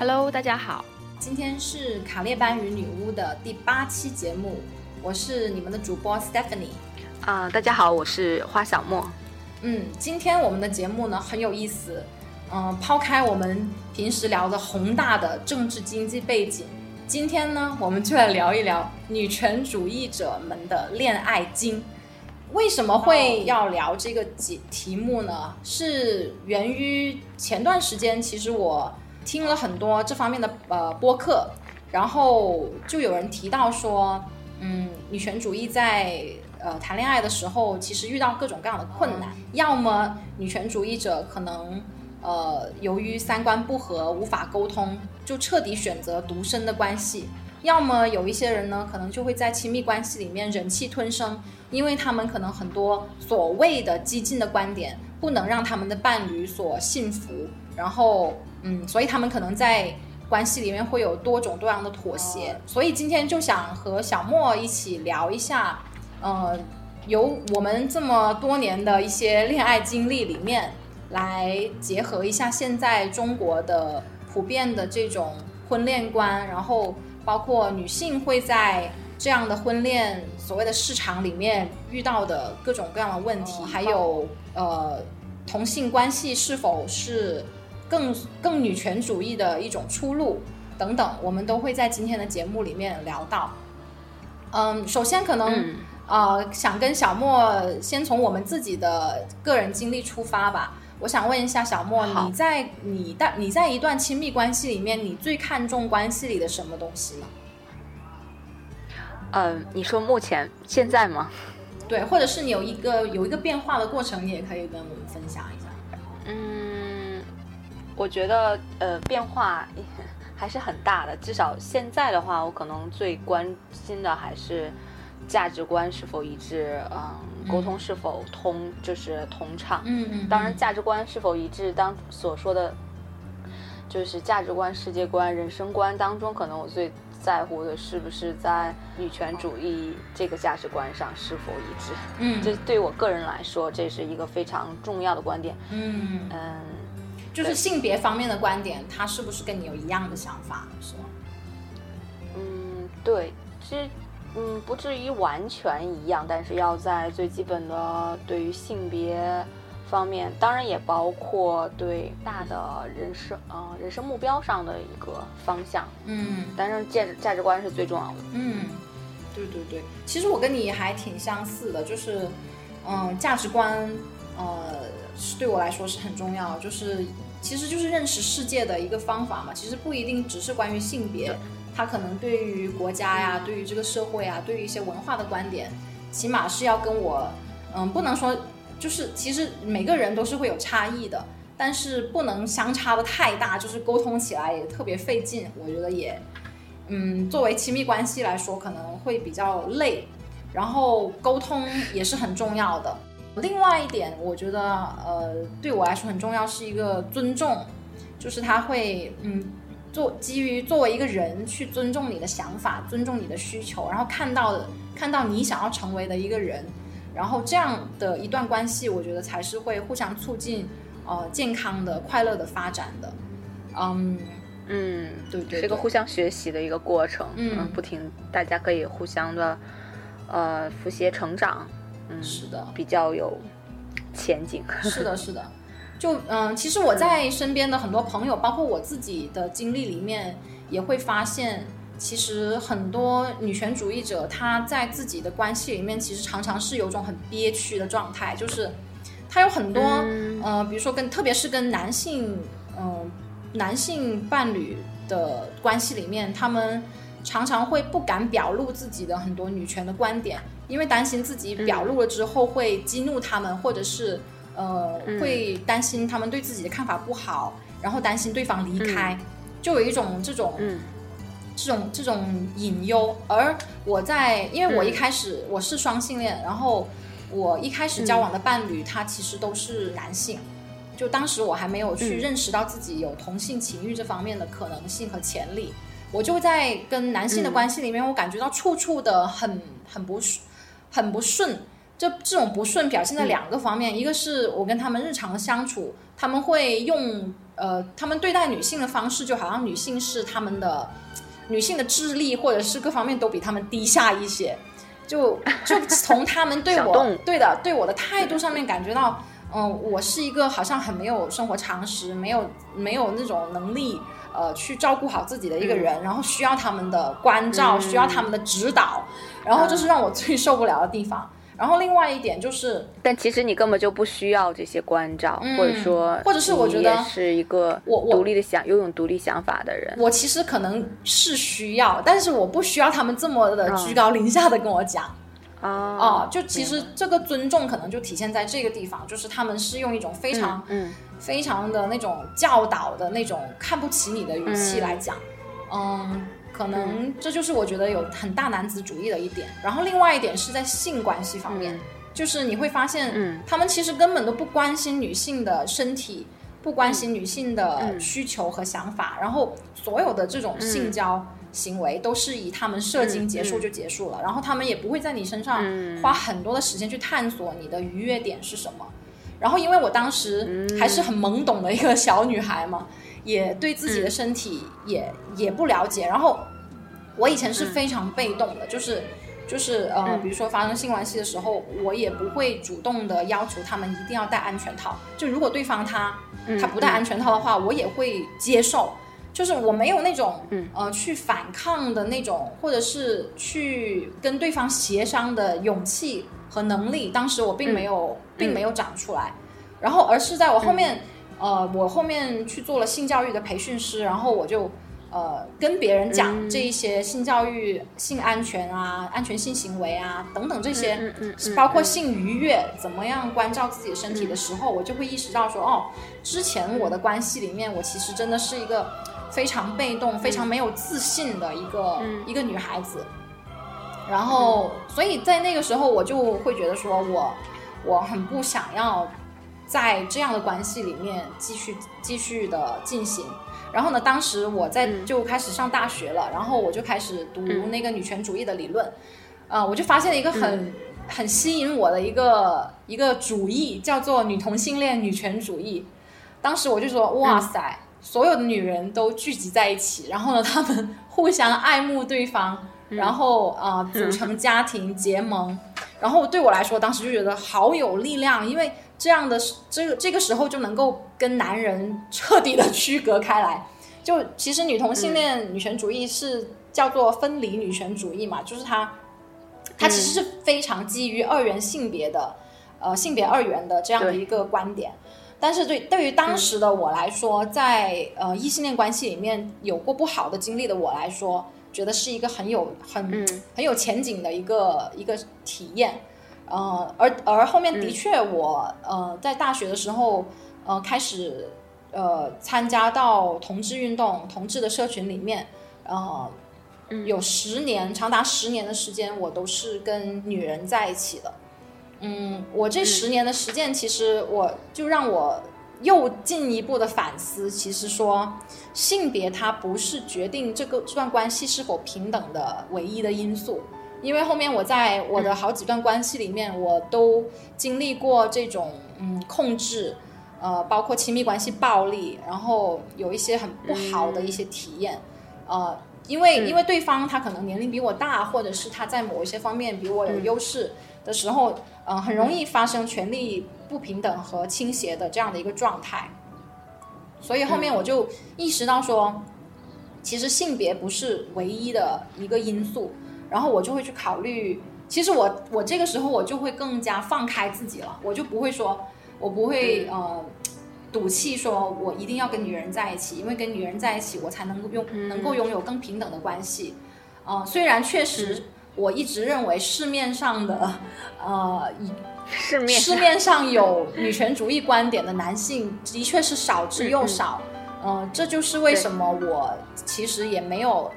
Hello，大家好，今天是卡列班与女巫的第八期节目，我是你们的主播 Stephanie。啊、大家好，我是花小莫。嗯，今天我们的节目呢很有意思，嗯、抛开我们平时聊的宏大的政治经济背景，今天呢我们就来聊一聊女权主义者们的恋爱经。为什么会要聊这个题题目呢？是源于前段时间，其实我听了很多这方面的呃播客，然后就有人提到说，嗯，女权主义在呃谈恋爱的时候，其实遇到各种各样的困难，要么女权主义者可能呃由于三观不合无法沟通，就彻底选择独身的关系。要么有一些人呢，可能就会在亲密关系里面忍气吞声，因为他们可能很多所谓的激进的观点不能让他们的伴侣所信服，然后嗯，所以他们可能在关系里面会有多种多样的妥协。所以今天就想和小莫一起聊一下，呃，由我们这么多年的一些恋爱经历里面，来结合一下现在中国的普遍的这种婚恋观，然后包括女性会在这样的婚恋所谓的市场里面遇到的各种各样的问题，还有呃同性关系是否是更更女权主义的一种出路等等，我们都会在今天的节目里面聊到。嗯，首先可能、嗯呃想跟小莫先从我们自己的个人经历出发吧。我想问一下小莫，你在你在你在一段亲密关系里面，你最看重关系里的什么东西呢？嗯、你说目前现在吗？对，或者是你有一个有一个变化的过程，你也可以跟我们分享一下。嗯，我觉得呃变化 还是很大的。至少现在的话，我可能最关心的还是价值观是否一致，嗯，沟通是否通，就是通畅。嗯嗯当然，价值观是否一致，当所说的，就是价值观、世界观、人生观当中，可能我最在乎的是不是在女权主义这个价值观上是否一致。嗯这对我个人来说，这是一个非常重要的观点。嗯，嗯，就是性别方面的观点，他是不是跟你有一样的想法？是吗？嗯，对，其实嗯不至于完全一样，但是要在最基本的对于性别方面，当然也包括对大的人生呃人生目标上的一个方向。嗯但是价值价值观是最重要的。嗯，对对对，其实我跟你还挺相似的，就是嗯，价值观呃是对我来说是很重要，就是其实就是认识世界的一个方法嘛。其实不一定只是关于性别，它可能对于国家呀，对于这个社会啊，对于一些文化的观点，起码是要跟我嗯，不能说就是其实每个人都是会有差异的。但是不能相差的太大，就是沟通起来也特别费劲，我觉得也嗯，作为亲密关系来说，可能会比较累，然后沟通也是很重要的。另外一点，我觉得呃，对我来说很重要是一个尊重，就是他会嗯，做基于作为一个人去尊重你的想法，尊重你的需求，然后看到的看到你想要成为的一个人，然后这样的一段关系，我觉得才是会互相促进呃健康的、快乐的发展的。嗯，嗯，对对对是一个互相学习的一个过程。嗯不停，大家可以互相的呃扶携成长。嗯，是的。比较有前景。是的，是的，就嗯，其实我在身边的很多朋友，包括我自己的经历里面，也会发现，其实很多女权主义者，她在自己的关系里面，其实常常是有种很憋屈的状态，就是她有很多、嗯呃，比如说跟特别是跟男性嗯、男性伴侣的关系里面，他们常常会不敢表露自己的很多女权的观点，因为担心自己表露了之后会激怒他们，或者是呃嗯。会担心他们对自己的看法不好，然后担心对方离开，就有一种这种嗯。这种这种隐忧。而我在，因为我一嗯开始我是双性恋，然后我一开始交往的伴侣他其实都是男性，就当时我还没有去嗯。认识到自己有同性情欲这方面的可能性和潜力，我就在跟男性的嗯。关系里面，我感觉到处处的很很不顺很不顺。这这种不顺表现在两个方面，一个是我跟他们日常的相处，他们会用呃，他们对待女性的方式，就好像女性是他们的女性的智力或者是各方面都比他们低下一些，就就 从他们对我对的对我的态度上面感觉到，嗯、我是一个好像很没有生活常识，没有没有那种能力。呃，去照顾好自己的一个人，然后需要他们的关照，嗯需要他们的指导，然后这是让我最受不了的地方。然后另外一点就是，但其实你根本就不需要这些关照，嗯或者说，或者是我觉得是一个我我独立的想拥有独立想法的人。我其实可能是需要，但是我不需要他们这么的嗯居高临下的跟我讲。啊哦，就其实这个尊重可能就体现在这个地方，就是他们是用一种非常、嗯非常的那种教导的那种看不起你的语气来讲，嗯。可能这就是我觉得有很大男子主义的一点。然后另外一点是在性关系方面，嗯。就是你会发现，嗯。他们其实根本都不关心女性的身体，不关心女性的嗯。需求和想法，然后所有的这种性交行为都是以他们射精结束就结束了，然后他们也不会在你身上嗯花很多的时间去探索你的愉悦点是什么。然后因为我当时嗯还是很懵懂的一个小女孩嘛，也对自己的身体也、也不了解，然后我以前是非常被动的，就是。就是呃，嗯比如说发生性关系的时候，我也不会主动的要求他们一定要戴安全套。就如果对方他嗯他不戴安全套的话，我也会接受。就是我没有那种嗯。呃去反抗的那种，或者是去跟对方协商的勇气和能力。当时我并没有，并没有长出来。然后，而是在我后面，呃，我后面去做了性教育的培训师，然后我就呃跟别人讲嗯。这一些性教育、性安全啊、安全性行为啊等等这些，包括性愉悦，怎么样关照自己的身体的时候，我就会意识到说，哦，之前我的关系里面，我其实真的是一个非常被动、非常没有自信的一个、嗯。一个女孩子。然后，所以在那个时候，我就会觉得说我我很不想要在这样的关系里面继续继续的进行。然后呢，当时我在嗯。就开始上大学了，然后我就开始读嗯。那个女权主义的理论，呃，我就发现了一个很、很吸引我的一个一个主义，叫做女同性恋女权主义。当时我就说，哇塞，所有的女人都聚集在一起，然后呢，她们互相爱慕对方，然后呃组成家庭结盟，然后对我来说，当时就觉得好有力量，因为这样的这个这个时候就能够跟男人彻底的区隔开来。就其实女同性恋女权主义是叫做分离女权主义嘛，就是它它其实是非常基于二元性别的，呃性别二元的这样的一个观点。但是对对于当时的我来说，在呃异性恋关系里面有过不好的经历的我来说，觉得是一个很有很、嗯很有前景的一个一个体验。呃，而而后面的确我、呃在大学的时候呃开始呃参加到同志运动、同志的社群里面，呃。有十年，长达十年的时间，我都是跟女人在一起的。嗯，我这十年的实践，其实我就让我又进一步的反思，其实说性别它不是决定这个这段关系是否平等的唯一的因素。因为后面我在我的好几段关系里面，我都经历过这种嗯控制，呃，包括亲密关系暴力，然后有一些很不好的一些体验，呃，因为因为对方他可能年龄比我大，或者是他在某一些方面比我有优势的时候，呃，很容易发生权力不平等和倾斜的这样的一个状态。所以后面我就意识到说，其实性别不是唯一的一个因素，然后我就会去考虑。其实我我这个时候我就会更加放开自己了，我就不会说，我不会呃赌气说我一定要跟女人在一起，因为跟女人在一起我才能够拥能够拥有更平等的关系。呃，虽然确实我一直认为市面上的呃以市面市面上有女权主义观点的男性的确是少之又少，嗯、这就是为什么我其实也没有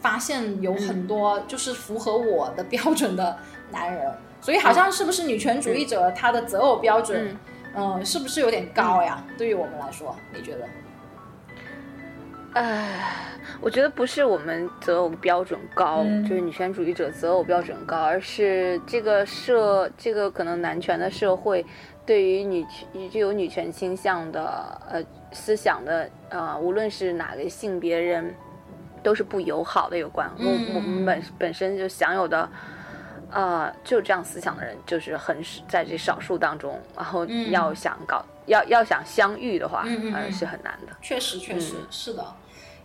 发现有很多就是符合我的标准的男人，所以好像是不是女权主义者他的择偶标准，嗯、是不是有点高呀？对于我们来说，你觉得？唉，我觉得不是我们择偶标准高，嗯就是女权主义者择偶标准高，而是这个社这个可能男权的社会对于女权具有女权倾向的呃思想的呃，无论是哪个性别人，都是不友好的有关。我我们本本身就享有的。呃，就这样思想的人就是很在这少数当中，然后要想搞要要想相遇的话，嗯是很难的。确实，确实是的，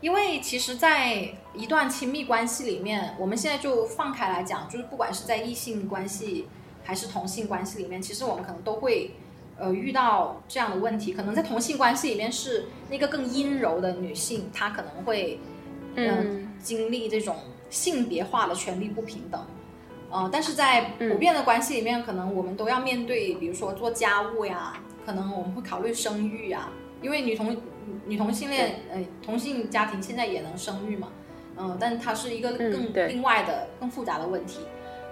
因为其实，在一段亲密关系里面，我们现在就放开来讲，就是不管是在异性关系还是同性关系里面，其实我们可能都会呃遇到这样的问题。可能在同性关系里面，是那个更阴柔的女性，她可能会嗯经历这种性别化的权利不平等。呃，但是在普遍的关系里面，可能我们都要面对，比如说做家务呀，可能我们会考虑生育呀，因为女同女同性恋，呃，同性家庭现在也能生育嘛，嗯，但它是一个更另外的、更复杂的问题，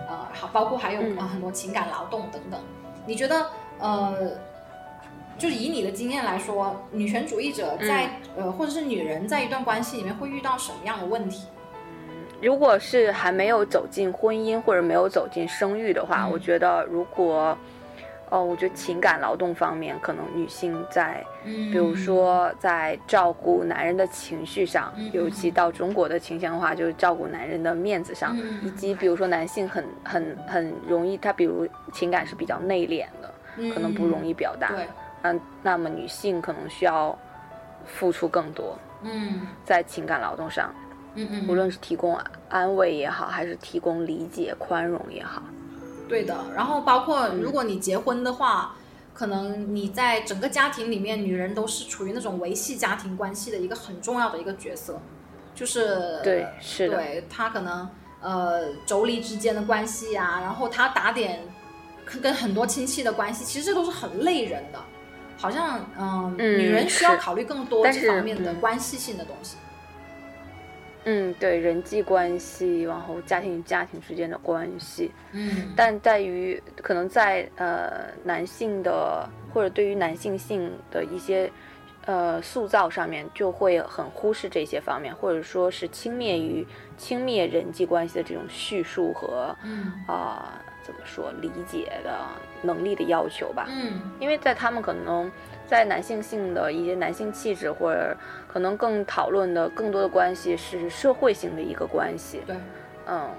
呃，好，包括还有呃很多情感劳动等等。你觉得，呃，就是以你的经验来说，女权主义者在呃，或者是女人在一段关系里面会遇到什么样的问题？如果是还没有走进婚姻或者没有走进生育的话，我觉得如果，哦，我觉得情感劳动方面，可能女性在，比如说在照顾男人的情绪上，尤其到中国的倾向的话，就是照顾男人的面子上，以及比如说男性很很很容易，他比如情感是比较内敛的，可能不容易表达，嗯，那么女性可能需要付出更多，嗯，在情感劳动上。嗯嗯，无论是提供安慰也好，还是提供理解、宽容也好，对的。然后包括如果你结婚的话，可能你在整个家庭里面，女人都是处于那种维系家庭关系的一个很重要的一个角色，就是对，是的，对她可能呃妯娌之间的关系呀，然后她打点跟很多亲戚的关系，其实这都是很累人的，好像嗯，女人需要考虑更多这方面的关系性的东西。嗯，对人际关系，然后家庭与家庭之间的关系，嗯，但在于可能在呃男性的或者对于男性性的一些呃塑造上面，就会很忽视这些方面，或者说是轻蔑于轻蔑人际关系的这种叙述和啊怎么说理解的能力的要求吧，嗯，因为在他们可能。在男性性的一些男性气质，或者可能更讨论的更多的关系是社会性的一个关系。对，嗯，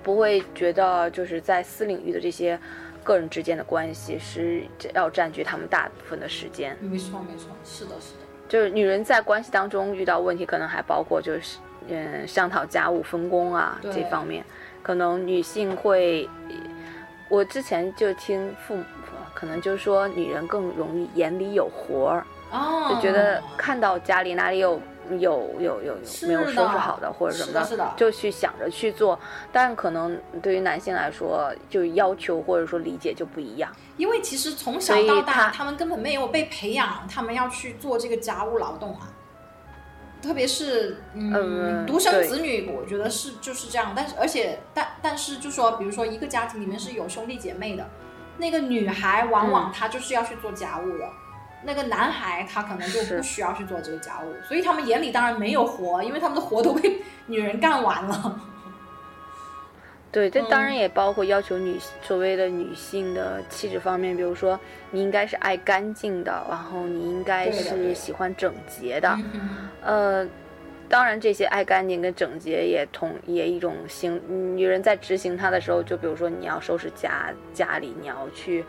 不会觉得就是在私领域的这些个人之间的关系是要占据他们大部分的时间。没错，没错，是的，是的。就是女人在关系当中遇到问题，可能还包括就是嗯商讨家务分工啊这方面，可能女性会，我之前就听父母。可能就是说，女人更容易眼里有活儿，就觉得看到家里哪里有有有有没有收拾好的或者什么的，就去想着去做。但可能对于男性来说，就要求或者说理解就不一样。因为其实从小到大，他们根本没有被培养，他们要去做这个家务劳动啊。特别是嗯，独生子女，我觉得是就是这样。但是而且但但是就说，比如说一个家庭里面是有兄弟姐妹的。那个女孩往往她就是要去做家务的，那个男孩他可能就不需要去做这个家务，所以他们眼里当然没有活，因为他们的活都被女人干完了。对，这当然也包括要求女所谓的女性的气质方面，比如说你应该是爱干净的，然后你应该是喜欢整洁的，呃。当然，这些爱干净跟整洁也同也一种行。女人在执行它的时候，就比如说你要收拾家家里，你要去，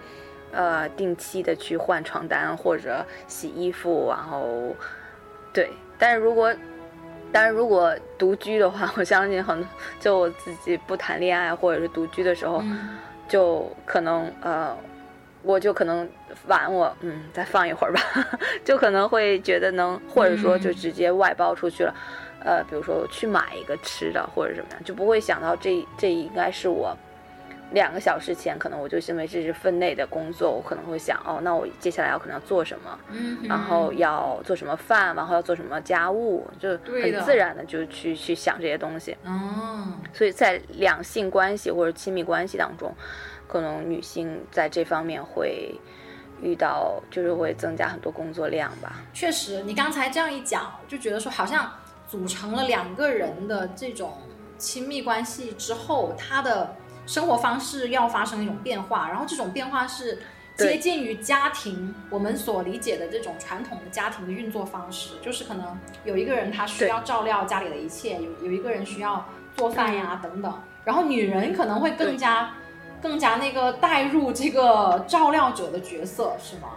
呃，定期的去换床单或者洗衣服，然后，对。但是如果，但是如果独居的话，我相信很就我自己不谈恋爱或者是独居的时候，就可能呃。我就可能晚我嗯再放一会儿吧，就可能会觉得能，或者说就直接外包出去了，呃，比如说去买一个吃的或者什么样，就不会想到这这应该是我两个小时前可能我就认为这是分内的工作，我可能会想哦，那我接下来要可能要做什么，然后要做什么饭，然后要做什么家务，就很自然的就去去想这些东西。哦，所以在两性关系或者亲密关系当中。可能女性在这方面会遇到，就是会增加很多工作量吧。确实，你刚才这样一讲，就觉得说好像组成了两个人的这种亲密关系之后，他的生活方式要发生一种变化，然后这种变化是接近于家庭我们所理解的这种传统的家庭的运作方式，就是可能有一个人他需要照料家里的一切，有有一个人需要做饭呀等等，然后女人可能会更加更加那个带入这个照料者的角色，是吗？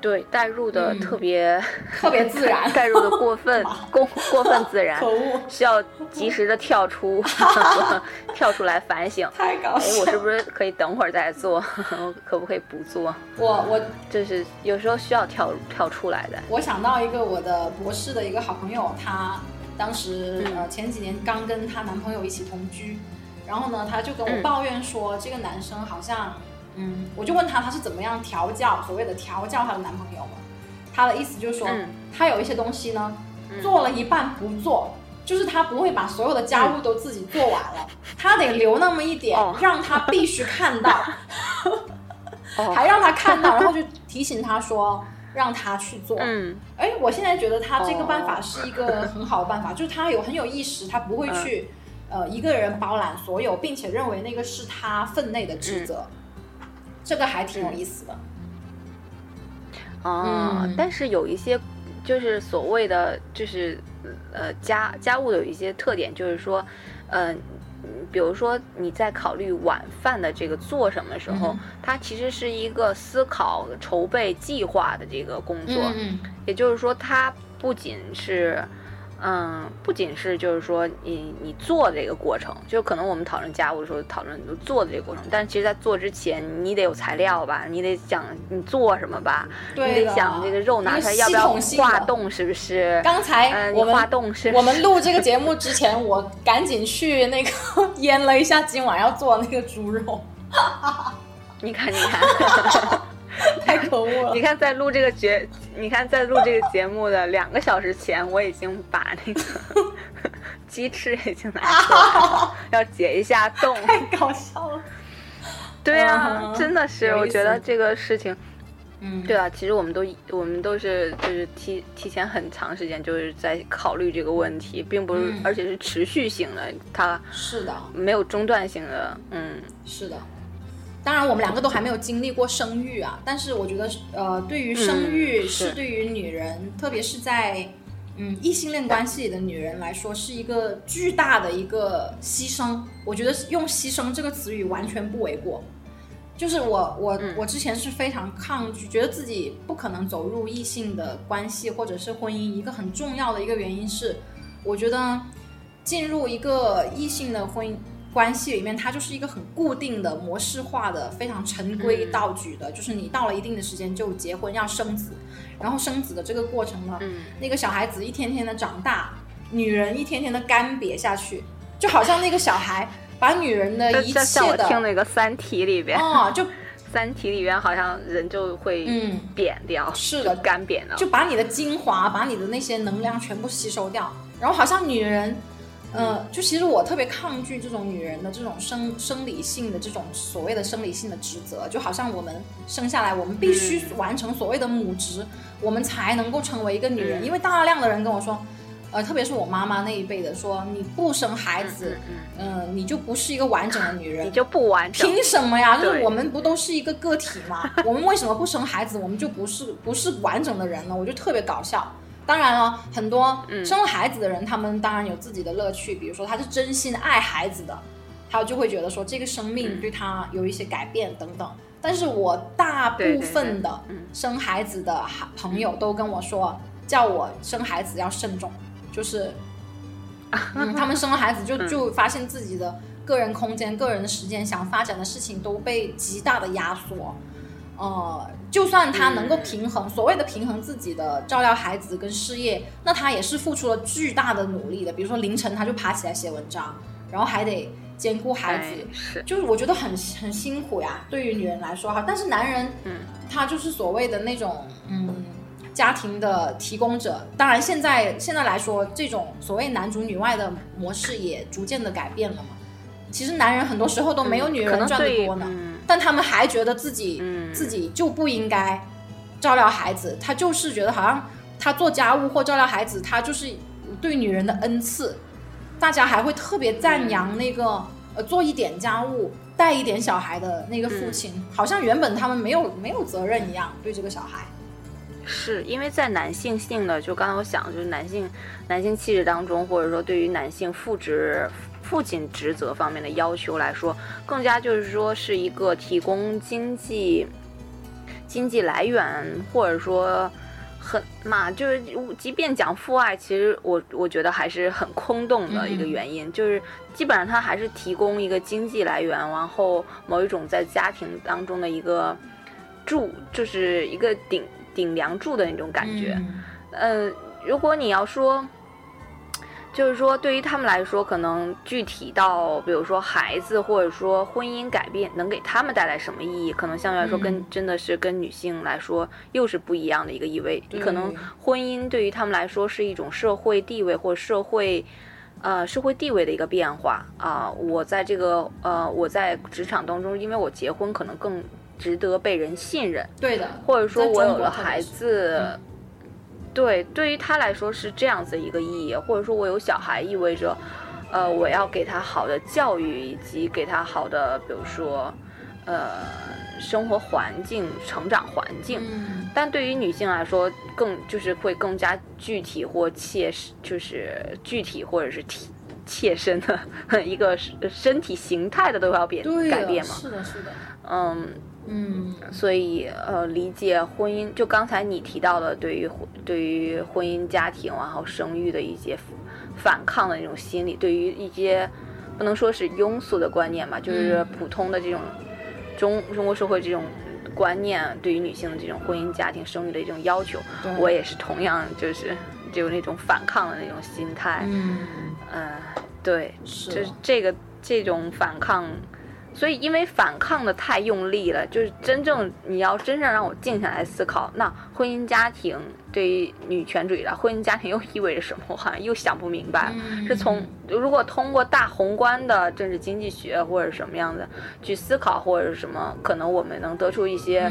对，带入的特别特别自然，带入的过分 过过分自然，可恶，需要及时的跳出跳出来反省。太搞笑！哎，我是不是可以等会儿再做？可不可以不做？我我就是有时候需要跳跳出来的。我想到一个我的博士的一个好朋友，她当时呃前几年刚跟她男朋友一起同居，然后呢，他就跟我抱怨说，这个男生好像。嗯，我就问他他是怎么样调教，所谓的调教她的男朋友嘛？他的意思就是说，他有一些东西呢，做了一半不做，就是他不会把所有的家务都自己做完了，他得留那么一点，让他必须看到，还让他看到，然后就提醒他说，让他去做。嗯，哎，我现在觉得他这个办法是一个很好的办法，就是他有很有意识，他不会去呃一个人包揽所有，并且认为那个是他分内的职责。这个还挺有意思的，啊，但是有一些就是所谓的就是呃家家务的有一些特点，就是说，嗯，比如说你在考虑晚饭的这个做什么时候，它其实是一个思考、筹备、计划的这个工作，也就是说，它不仅是。嗯，不仅是就是说你你做这个过程，就可能我们讨论家务的时候讨论做的这个过程，但是其实，在做之前，你得有材料吧，你得想你做什么吧，你得想这个肉拿出来要不要化冻，是不是？刚才我们化冻是，我们录这个节目之前，我赶紧去那个 腌了一下今晚要做那个猪肉，你看你看。太可恶了！你看，在录这个节，你看在录这个节目的两个小时前，我已经把那个 鸡翅已经拿出来了，要解一下冻。太搞笑了！对啊，真的是，我觉得这个事情，嗯，对啊，其实我们都我们都是就是提提前很长时间就是在考虑这个问题，并不是，而且是持续性的，它是的，没有中断性的，嗯，是的。当然，我们两个都还没有经历过生育啊，但是我觉得，呃，对于生育是对于女人，特别是在嗯异性恋关系里的女人来说，是一个巨大的一个牺牲。我觉得用“牺牲”这个词语完全不为过。就是我我我之前是非常抗拒，觉得自己不可能走入异性的关系或者是婚姻。一个很重要的一个原因是，我觉得进入一个异性的婚姻。关系里面，它就是一个很固定的模式化的、非常循规蹈矩的，就是你到了一定的时间就结婚要生子，然后生子的这个过程呢，那个小孩子一天天的长大，女人一天天的干瘪下去，就好像那个小孩把女人的一切的，像我听那个《三体》里边。哦，就 《三体》里边好像人就会扁掉，是的，干瘪了，就把你的精华、把你的那些能量全部吸收掉，然后好像女人。嗯，就其实我特别抗拒这种女人的这种生生理性的这种所谓的生理性的职责，就好像我们生下来，我们必须完成所谓的母职，我们才能够成为一个女人。因为大量的人跟我说，呃，特别是我妈妈那一辈的，说你不生孩子，嗯，你就不是一个完整的女人，你就不完整。凭什么呀？就是我们不都是一个个体吗？我们为什么不生孩子，我们就不是不是完整的人呢？我就特别搞笑。当然了，很多生了孩子的人，他们当然有自己的乐趣。比如说，他是真心爱孩子的，他就会觉得说这个生命对他有一些改变等等。但是我大部分的生孩子的朋友都跟我说，叫我生孩子要慎重，就是 他们生了孩子就就发现自己的个人空间、个人的时间、想发展的事情都被极大的压缩。呃，就算他能够平衡所谓的平衡自己的照料孩子跟事业，那他也是付出了巨大的努力的。比如说凌晨他就爬起来写文章，然后还得兼顾孩子，是，就是我觉得很很辛苦呀。对于女人来说哈，但是男人，嗯，他就是所谓的那种嗯家庭的提供者。当然现在现在来说，这种所谓男主女外的模式也逐渐的改变了嘛。其实男人很多时候都没有女人赚的多呢。但他们还觉得自己自己就不应该照料孩子，他就是觉得好像他做家务或照料孩子，他就是对女人的恩赐。大家还会特别赞扬那个呃做一点家务、带一点小孩的那个父亲，好像原本他们没有没有责任一样对这个小孩。是因为在男性性的，就刚才我想，就是男性男性气质当中，或者说对于男性父职父亲职责方面的要求来说，更加就是说是一个提供经济经济来源，或者说很嘛，就是即便讲父爱，其实我我觉得还是很空洞的一个原因，就是基本上他还是提供一个经济来源，然后某一种在家庭当中的一个柱，就是一个顶。顶梁柱的那种感觉，嗯，如果你要说，就是说对于他们来说，可能具体到比如说孩子或者说婚姻改变能给他们带来什么意义，可能相对来说跟真的是跟女性来说又是不一样的一个意味。可能婚姻对于他们来说是一种社会地位或社会呃社会地位的一个变化啊。我在这个呃我在职场当中，因为我结婚可能更。值得被人信任，对的，或者说我有了孩子，对，对于他来说是这样子一个意义，或者说我有小孩意味着，呃，我要给他好的教育以及给他好的，比如说，呃，生活环境、成长环境。但对于女性来说，更就是会更加具体或切实，就是具体或者是体切身的 一个身体形态的都要变改变嘛？是的，是的，嗯。嗯，所以呃，理解婚姻，就刚才你提到的，对于对于婚姻家庭然后生育的一些反抗的那种心理，对于一些不能说是庸俗的观念吧，就是普通的这种中中国社会这种观念，对于女性的这种婚姻家庭生育的一种要求，我也是同样就是就有那种反抗的那种心态。嗯，呃，对，就是这个这种反抗。所以，因为反抗的太用力了，就是真正你要真正让我静下来思考，那婚姻家庭对于女权主义的婚姻家庭又意味着什么？我好像又想不明白。是从如果通过大宏观的政治经济学或者什么样的去思考，或者是什么，可能我们能得出一些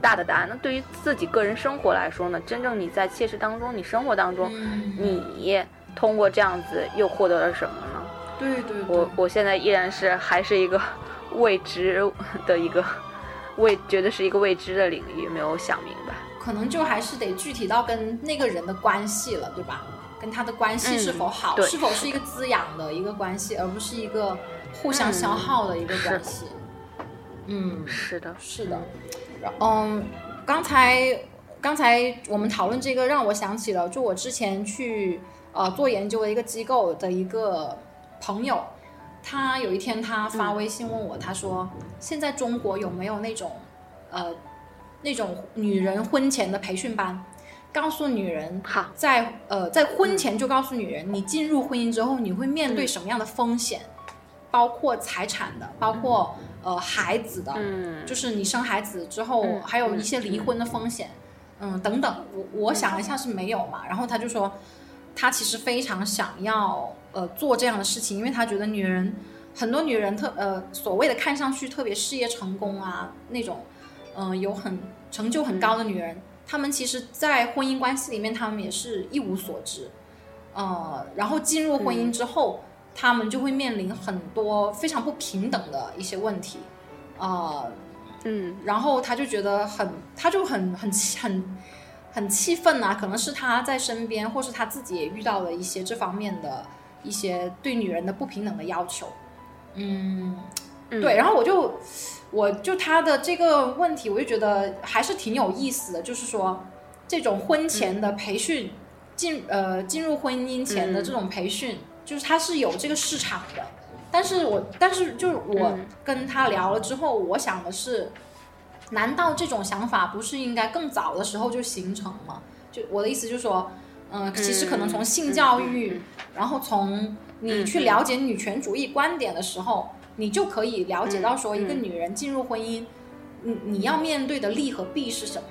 大的答案。那对于自己个人生活来说呢？真正你在切实当中，你生活当中，你通过这样子又获得了什么呢？对对，我我现在依然是还是一个。未知的一个 未，觉得是一个未知的领域，没有想明白。可能就还是得具体到跟那个人的关系了，对吧？跟他的关系是否好，是否是一个滋养的一个关系，而不是一个互相消耗的一个关系。嗯，是的，是的。嗯，刚才刚才我们讨论这个，让我想起了，就我之前去呃做研究的一个机构的一个朋友。他有一天，他发微信问我，他说：“现在中国有没有那种，呃，那种女人婚前的培训班，告诉女人，在呃在婚前就告诉女人，你进入婚姻之后你会面对什么样的风险，包括财产的，包括呃孩子的，就是你生孩子之后还有一些离婚的风险，嗯等等。我我想了一下是没有嘛，然后他就说。”他其实非常想要呃做这样的事情，因为他觉得女人很多女人特呃所谓的看上去特别事业成功啊那种，嗯有很成就很高的女人，她们其实，在婚姻关系里面，她们也是一无所知，呃，然后进入婚姻之后，她们就会面临很多非常不平等的一些问题，啊，嗯，然后他就觉得很，他就很很很。很气愤呐，可能是他在身边，或是他自己也遇到了一些这方面的一些对女人的不平等的要求。嗯，对。然后我就，我就他的这个问题，我就觉得还是挺有意思的。就是说，这种婚前的培训，进呃进入婚姻前的这种培训，就是它是有这个市场的。但是我但是就是我跟他聊了之后，我想的是。难道这种想法不是应该更早的时候就形成吗？就我的意思就是说，嗯，其实可能从性教育，然后从你去了解女权主义观点的时候，你就可以了解到说，一个女人进入婚姻，你你要面对的利和弊是什么？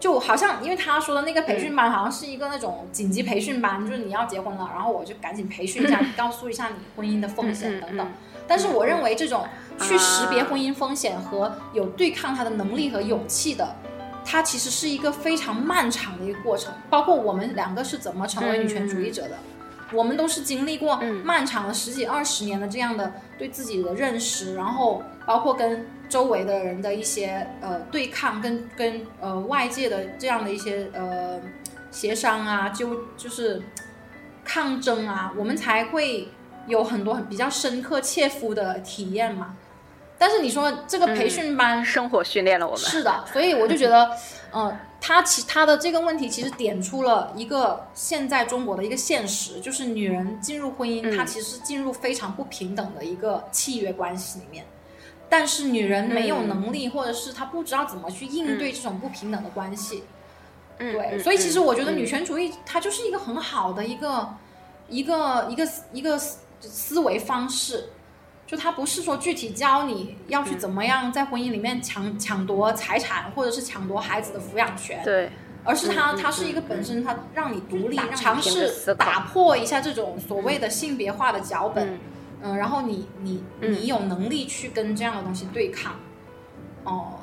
就好像因为他说的那个培训班，好像是一个那种紧急培训班，就是你要结婚了，然后我就赶紧培训一下，告诉一下你婚姻的风险等等。但是我认为这种。去识别婚姻风险和有对抗它的能力和勇气的，它其实是一个非常漫长的一个过程。包括我们两个是怎么成为女权主义者的，我们都是经历过漫长的十几二十年的这样的对自己的认识，然后包括跟周围的人的一些呃对抗，跟跟呃外界的这样的一些呃协商啊，就就是抗争啊，我们才会有很多很比较深刻切肤的体验嘛。但是你说这个培训班生活训练了我们，是的，所以我就觉得，嗯，他其他的这个问题其实点出了一个现在中国的一个现实，就是女人进入婚姻，她其实进入非常不平等的一个契约关系里面，但是女人没有能力，或者是她不知道怎么去应对这种不平等的关系，对，所以其实我觉得女权主义它就是一个很好的一个一个一个一个思维方式。就他不是说具体教你要去怎么样在婚姻里面抢抢夺财产，或者是抢夺孩子的抚养权，对，而是他他是一个本身他让你独立，尝试打破一下这种所谓的性别化的脚本，嗯，然后你你你有能力去跟这样的东西对抗，哦，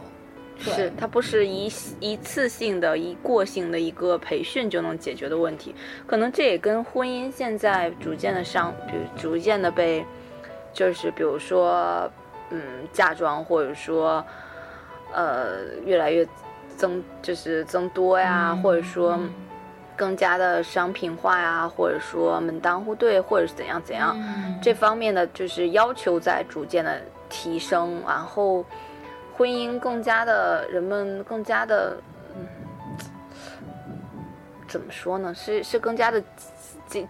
是它不是一一次性的一过性的一个培训就能解决的问题，可能这也跟婚姻现在逐渐的上，比如逐渐的被。就是比如说，嗯，嫁妆或者说，呃，越来越增，就是增多呀，或者说更加的商品化呀，或者说门当户对，或者是怎样怎样，这方面的就是要求在逐渐的提升，然后婚姻更加的，人们更加的，嗯，怎么说呢？是是更加的。这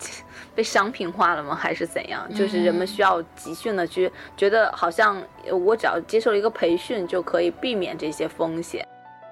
被商品化了吗？还是怎样？就是人们需要集训的去觉得，好像我只要接受了一个培训就可以避免这些风险。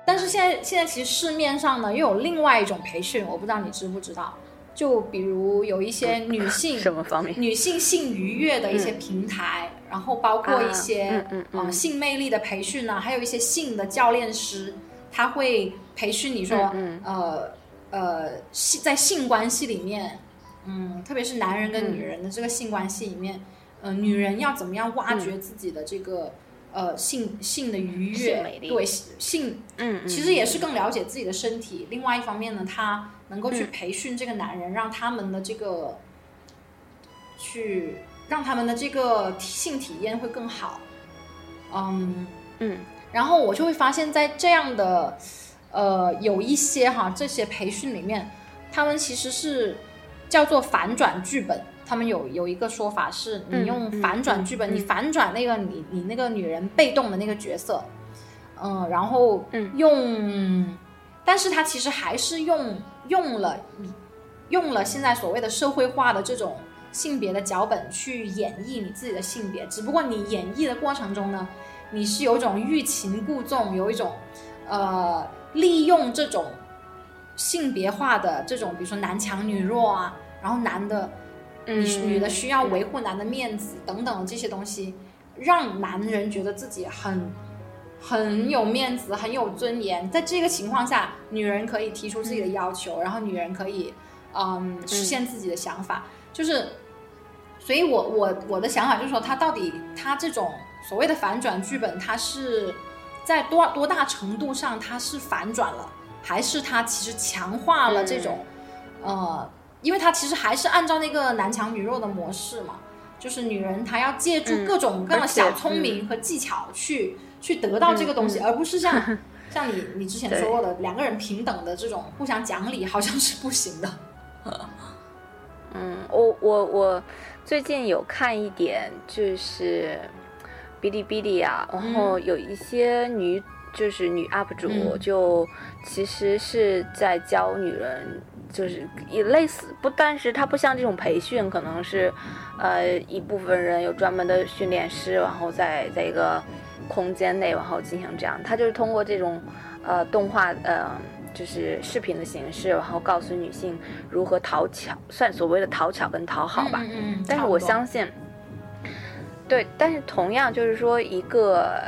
但是现在现在其实市面上呢又有另外一种培训，我不知道你知不知道？就比如有一些女 性什么方面女性性愉悦的一些平台，然后包括一些啊性魅力的培训呢，还有一些性的教练师，他会培训你说呃呃性在性关系里面。嗯，特别是男人跟女人的这个性关系里面，呃，女人要怎么样挖掘自己的这个呃性性的愉悦，对性，嗯，其实也是更了解自己的身体。另外一方面呢，他能够去培训这个男人，让他们的这个去让他们的这个性体验会更好。嗯嗯，然后我就会发现，在这样的呃有一些哈这些培训里面，他们其实是。叫做反转剧本，他们有有一个说法是，你用反转剧本，你反转那个你你那个女人被动的那个角色，嗯，然后用，但是他其实还是用用了用了现在所谓的社会化的这种性别的脚本去演绎你自己的性别，只不过你演绎的过程中呢，你是有一种欲擒故纵，有一种呃利用这种性别化的这种，比如说男强女弱啊。然后男的，女女的需要维护男的面子等等这些东西，让男人觉得自己很很有面子、很有尊严。在这个情况下，女人可以提出自己的要求，然后女人可以嗯实现自己的想法。就是，所以我我我的想法就是说，他到底他这种所谓的反转剧本，他是在多多大程度上他是反转了，还是他其实强化了这种呃。因为他其实还是按照那个男强女弱的模式嘛，就是女人她要借助各种各样的小聪明和技巧去去得到这个东西，而不是像 像你你之前说过的两个人平等的这种互相讲理，好像是不行的。嗯，我我我最近有看一点，就是哔哩哔哩啊，然后有一些女就是女 UP 主，就其实是在教女人。就是也类似，不，但是它不像这种培训，可能是，呃，一部分人有专门的训练师，然后在在一个空间内，然后进行这样。它就是通过这种，呃，动画，呃，就是视频的形式，然后告诉女性如何讨巧，算所谓的讨巧跟讨好吧。嗯嗯。但是我相信，对，但是同样就是说一个。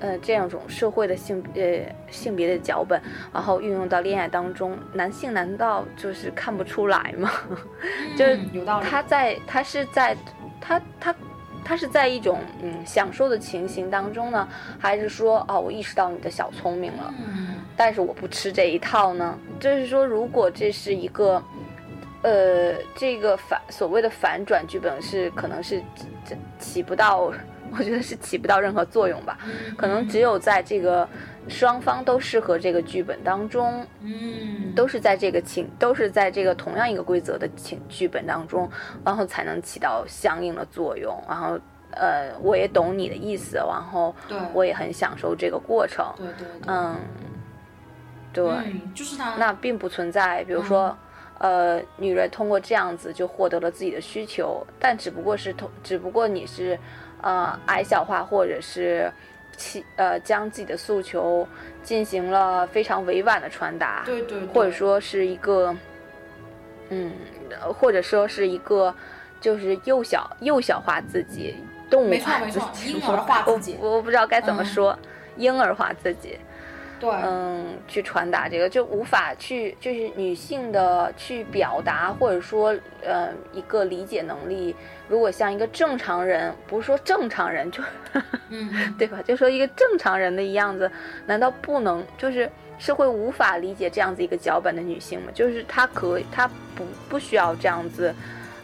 呃，这样种社会的性呃性别的脚本，然后运用到恋爱当中，男性难道就是看不出来吗？就是有道理他在他是在他他他是在一种嗯享受的情形当中呢，还是说哦我意识到你的小聪明了，但是我不吃这一套呢？就是说，如果这是一个呃，这个反所谓的反转剧本是可能是这起不到，我觉得是起不到任何作用吧。可能只有在这个双方都适合这个剧本当中，嗯，都是在这个情，都是在这个同样一个规则的情剧本当中，然后才能起到相应的作用。然后，呃，我也懂你的意思，然后，我也很享受这个过程。对对对，嗯，对，嗯，就是他，那并不存在，比如说。呃，女人通过这样子就获得了自己的需求，但只不过是通，只不过你是，呃，矮小化或者是，其呃将自己的诉求进行了非常委婉的传达，对对，或者说是一个，嗯，或者说是一个，就是幼小幼小化自己，动物化自己，婴儿化自己，我我不知道该怎么说，婴儿化自己。对，嗯，去传达这个就无法去，就是女性的去表达，或者说，呃，一个理解能力，如果像一个正常人，不是说正常人就，嗯，对吧？就说一个正常人的样子，难道不能就是是会无法理解这样子一个脚本的女性吗？就是她可她不不需要这样子，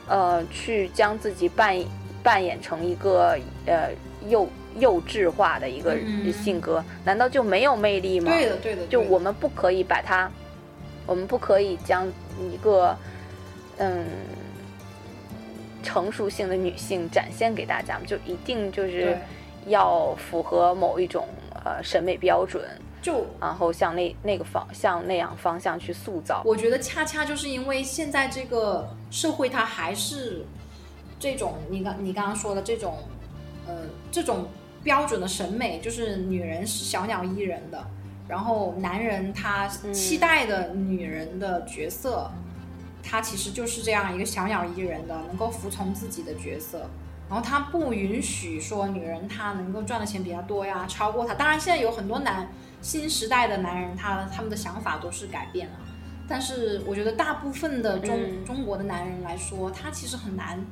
呃，去将自己扮扮演成一个呃幼。幼稚化的一个性格，难道就没有魅力吗？对的，对的。就我们不可以把它，我们不可以将一个嗯成熟性的女性展现给大家就一定就是要符合某一种呃审美标准，就然后向那那个方向那样方向去塑造。我觉得恰恰就是因为现在这个社会，它还是这种你刚你刚刚说的这种呃这种。标准的审美就是女人是小鸟依人的，然后男人他期待的女人的角色，他其实就是这样一个小鸟依人的，能够服从自己的角色。然后他不允许说女人她能够赚的钱比较多呀，超过他。当然现在有很多男新时代的男人，他他们的想法都是改变了，但是我觉得大部分的中中国的男人来说，他其实很难，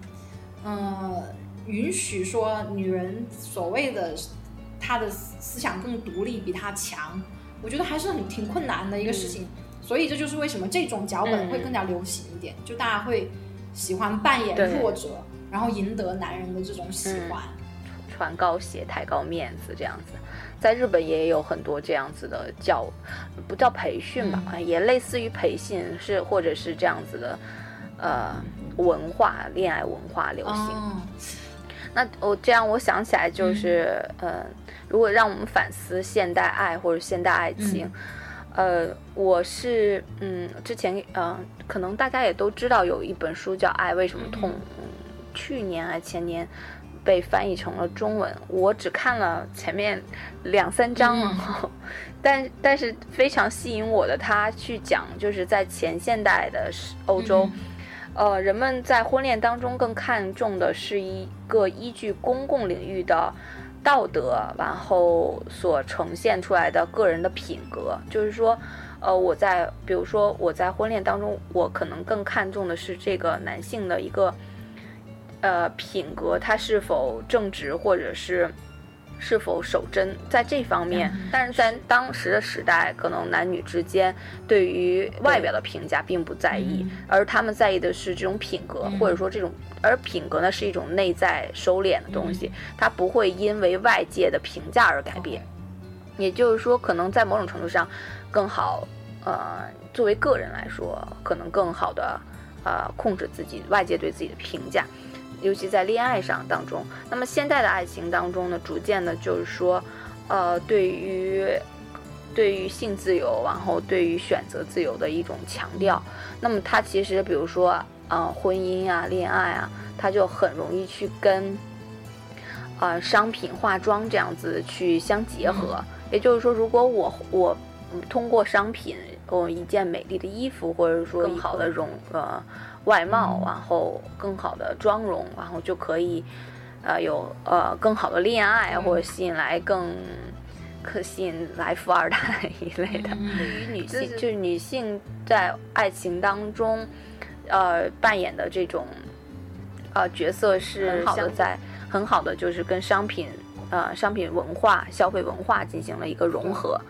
嗯。允许说女人所谓的她的思想更独立，比她强，我觉得还是很挺困难的一个事情。所以这就是为什么这种脚本会更加流行一点，就大家会喜欢扮演弱者，然后赢得男人的这种喜欢，穿高鞋、抬高面子这样子。在日本也有很多这样子的教，不叫培训吧，也类似于培训，是或者是这样子的，呃，文化恋爱文化流行。那我这样，我想起来就是，呃，如果让我们反思现代爱或者现代爱情，呃，我是，嗯，之前，嗯，可能大家也都知道有一本书叫《爱为什么痛》，去年还前年被翻译成了中文，我只看了前面两三章，然后，但但是非常吸引我的，他去讲就是在前现代的欧洲。呃，人们在婚恋当中更看重的是一个依据公共领域的道德，然后所呈现出来的个人的品格。就是说，呃，我在比如说我在婚恋当中，我可能更看重的是这个男性的一个呃品格，他是否正直，或者是。是否守贞在这方面，但是在当时的时代，可能男女之间对于外表的评价并不在意，而他们在意的是这种品格，或者说这种，而品格呢是一种内在收敛的东西，它不会因为外界的评价而改变。也就是说，可能在某种程度上，更好，呃，作为个人来说，可能更好的，呃，控制自己外界对自己的评价。尤其在恋爱上当中，那么现代的爱情当中呢，逐渐的就是说，呃，对于对于性自由，然后对于选择自由的一种强调。那么它其实，比如说，呃，婚姻啊，恋爱啊，它就很容易去跟，呃，商品、化妆这样子去相结合。也就是说，如果我我通过商品，哦，一件美丽的衣服，或者说更好的容呃。外貌，然后更好的妆容，然后就可以，呃，有呃更好的恋爱，或者吸引来更可吸引来富二代一类的。对于女性，就是女性在爱情当中，呃，扮演的这种呃角色是好的，在很好的就是跟商品呃商品文化、消费文化进行了一个融合。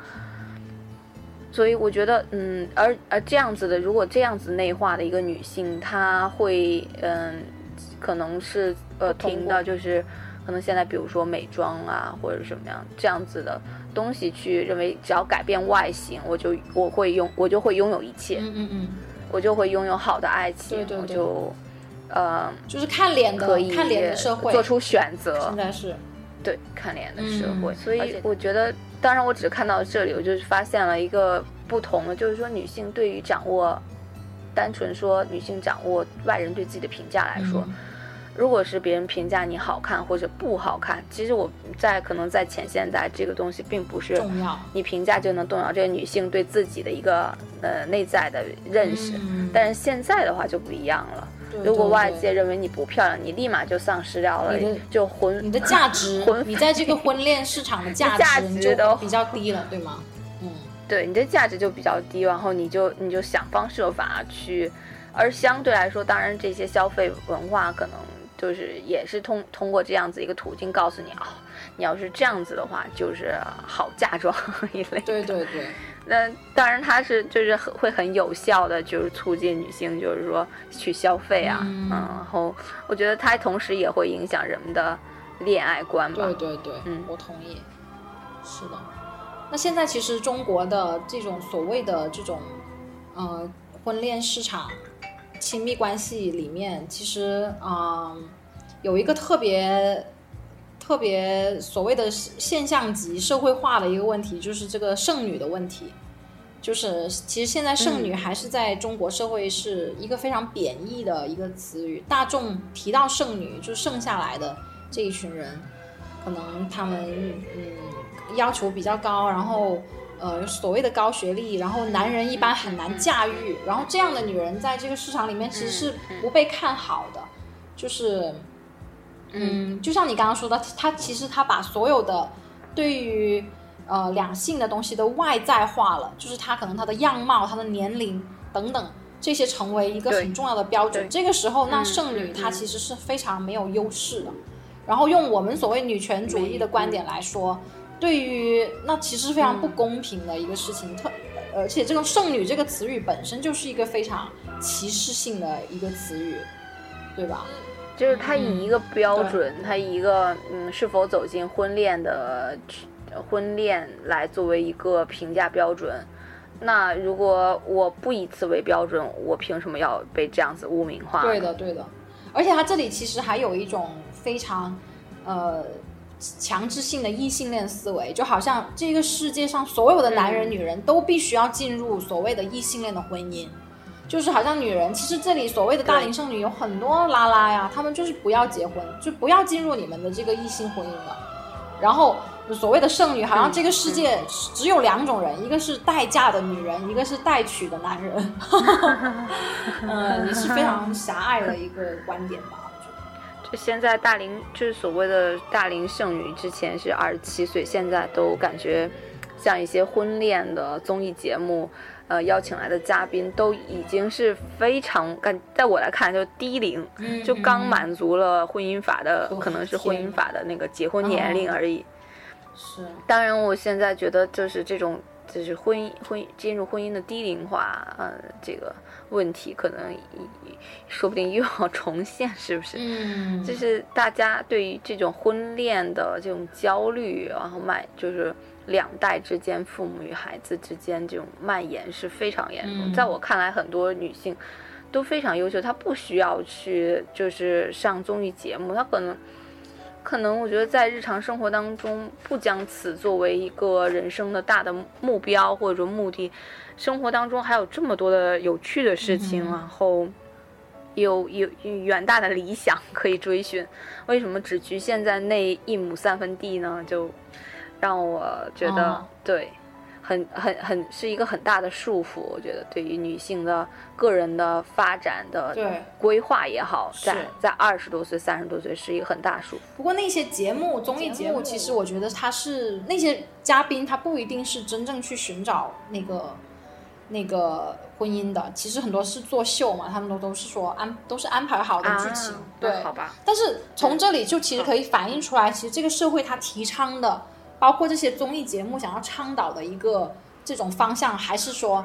所以我觉得，嗯，而而这样子的，如果这样子内化的一个女性，她会，嗯，可能是呃，听的就是可能现在比如说美妆啊或者什么样这样子的东西去认为，只要改变外形，我就我会拥我就会拥有一切，嗯嗯嗯，我就会拥有好的爱情，对对对。我就，呃，就是看脸的可以看脸的社会，做出选择，现在是对，看脸的社会，嗯所以我觉得，当然我只看到这里，我就是发现了一个不同的，就是说女性对于掌握，单纯说女性掌握外人对自己的评价来说，嗯如果是别人评价你好看或者不好看，其实我在可能在前现代这个东西并不是重要你评价就能动摇这个女性对自己的一个呃内在的认识，嗯但是现在的话就不一样了。对如果外界认为你不漂亮，你立马就丧失掉了你，就婚你的价值婚，你在这个婚恋市场的价 价值值都比较低了，对吗？嗯，对你的价值就比较低，然后你就你就想方设法去，而相对来说，当然这些消费文化可能就是也是通通过这样子一个途径告诉你啊、你要是这样子的话，就是好嫁妆一类。对对对，那当然它是就是很会很有效的，就是促进女性就是说去消费啊，嗯然后我觉得它同时也会影响人们的恋爱观吧。对对对，嗯我同意。是的，那现在其实中国的这种所谓的这种呃婚恋市场、亲密关系里面，其实啊、嗯有一个特别特别所谓的现象级社会化的一个问题，就是这个剩女的问题。就是其实现在剩女还是在中国社会是一个非常贬义的一个词语，大众提到剩女，就剩下来的这一群人，可能他们嗯要求比较高，然后呃所谓的高学历，然后男人一般很难驾驭，然后这样的女人在这个市场里面其实是不被看好的，就是嗯，就像你刚刚说的，他其实他把所有的对于呃两性的东西都外在化了，就是他可能他的样貌、他的年龄等等。这些成为一个很重要的标准。这个时候，那嗯剩女她其实是非常没有优势的。然后用我们所谓女权主义的观点来说，对于那其实是非常不公平的一个事情。特而且这个“剩女”这个词语本身就是一个非常歧视性的一个词语，对吧？就是他嗯以一个标准，他以一个嗯是否走进婚恋的呃婚恋来作为一个评价标准。那如果我不以此为标准，我凭什么要被这样子污名化？对的，对的。而且他这里其实还有一种非常呃强制性的异性恋思维，就好像这个世界上所有的男人、嗯女人都必须要进入所谓的异性恋的婚姻。就是好像女人，其实这里所谓的大龄剩女有很多拉拉呀，她们就是不要结婚，就不要进入你们的这个异性婚姻了。然后所谓的剩女，好像这个世界只有两种人，一个是待嫁的女人，一个是待娶的男人。嗯，也是非常狭隘的一个观点吧，我觉得。就现在大龄就是所谓的大龄剩女，之前是二十七岁，现在都感觉像一些婚恋的综艺节目，呃，邀请来的嘉宾都已经是非常感，在我来看就是低龄，嗯就刚满足了婚姻法的，哦可能是婚姻法的那个结婚年龄而已。是，当然，我现在觉得就是这种就是婚姻婚进入婚姻的低龄化，呃，这个问题可能说不定又要重现，是不是？嗯，就是大家对于这种婚恋的这种焦虑，然后买就是两代之间，父母与孩子之间这种蔓延是非常严重。嗯在我看来，很多女性都非常优秀，她不需要去就是上综艺节目，她可能。可能我觉得在日常生活当中，不将此作为一个人生的大的目标或者说目的，生活当中还有这么多的有趣的事情，嗯然后有有有远大的理想可以追寻，为什么只局限在那一亩三分地呢？就让我觉得、哦对，很很很是一个很大的束缚。我觉得对于女性的个人的发展的。规划也好，在在二十多岁、三十多岁是一个很大的束缚。不过那些节目综艺节目，其实我觉得他是那些嘉宾，他不一定是真正去寻找那个那个婚姻的，其实很多是作秀嘛，他们都都是说安都是安排好的剧情，啊对，好吧，但是从这里就其实可以反映出来，其实这个社会它提倡的，包括这些综艺节目想要倡导的一个这种方向，还是说，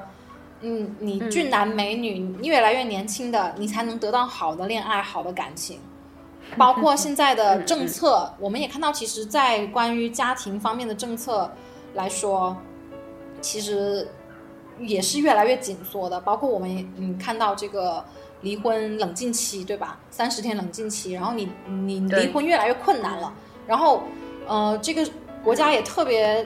嗯，你俊男美女，你越来越年轻的，你才能得到好的恋爱、好的感情？包括现在的政策，我们也看到，其实，在关于家庭方面的政策来说，其实也是越来越紧缩的。包括我们嗯。看到这个离婚冷静期，对吧？三十天冷静期，然后你你离婚越来越困难了。然后呃，这个国家也特别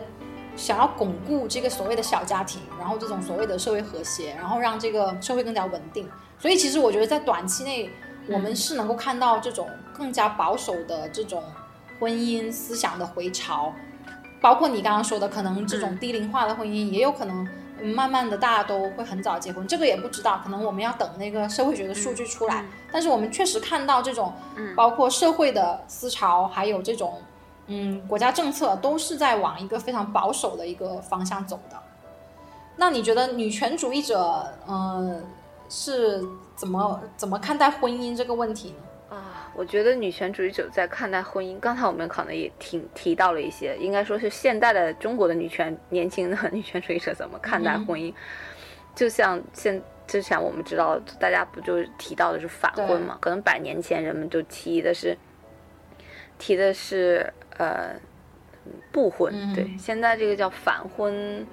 想要巩固这个所谓的小家庭，然后这种所谓的社会和谐，然后让这个社会更加稳定。所以其实我觉得在短期内。我们是能够看到这种更加保守的这种婚姻思想的回潮，包括你刚刚说的，可能这种低龄化的婚姻也有可能，慢慢的大家都会很早结婚，这个也不知道，可能我们要等那个社会学的数据出来。但是我们确实看到这种，包括社会的思潮，还有这种，嗯，国家政策都是在往一个非常保守的一个方向走的。那你觉得女权主义者，嗯？是怎么怎么看待婚姻这个问题呢？啊，我觉得女权主义者在看待婚姻，刚才我们可能也提提到了一些，应该说是现代的中国的女权年轻的 女权主义者怎么看待婚姻。就像现之前我们知道，大家不就提到的是反婚嘛？可能百年前人们就提的是提的是呃不婚，对，现在这个叫反婚。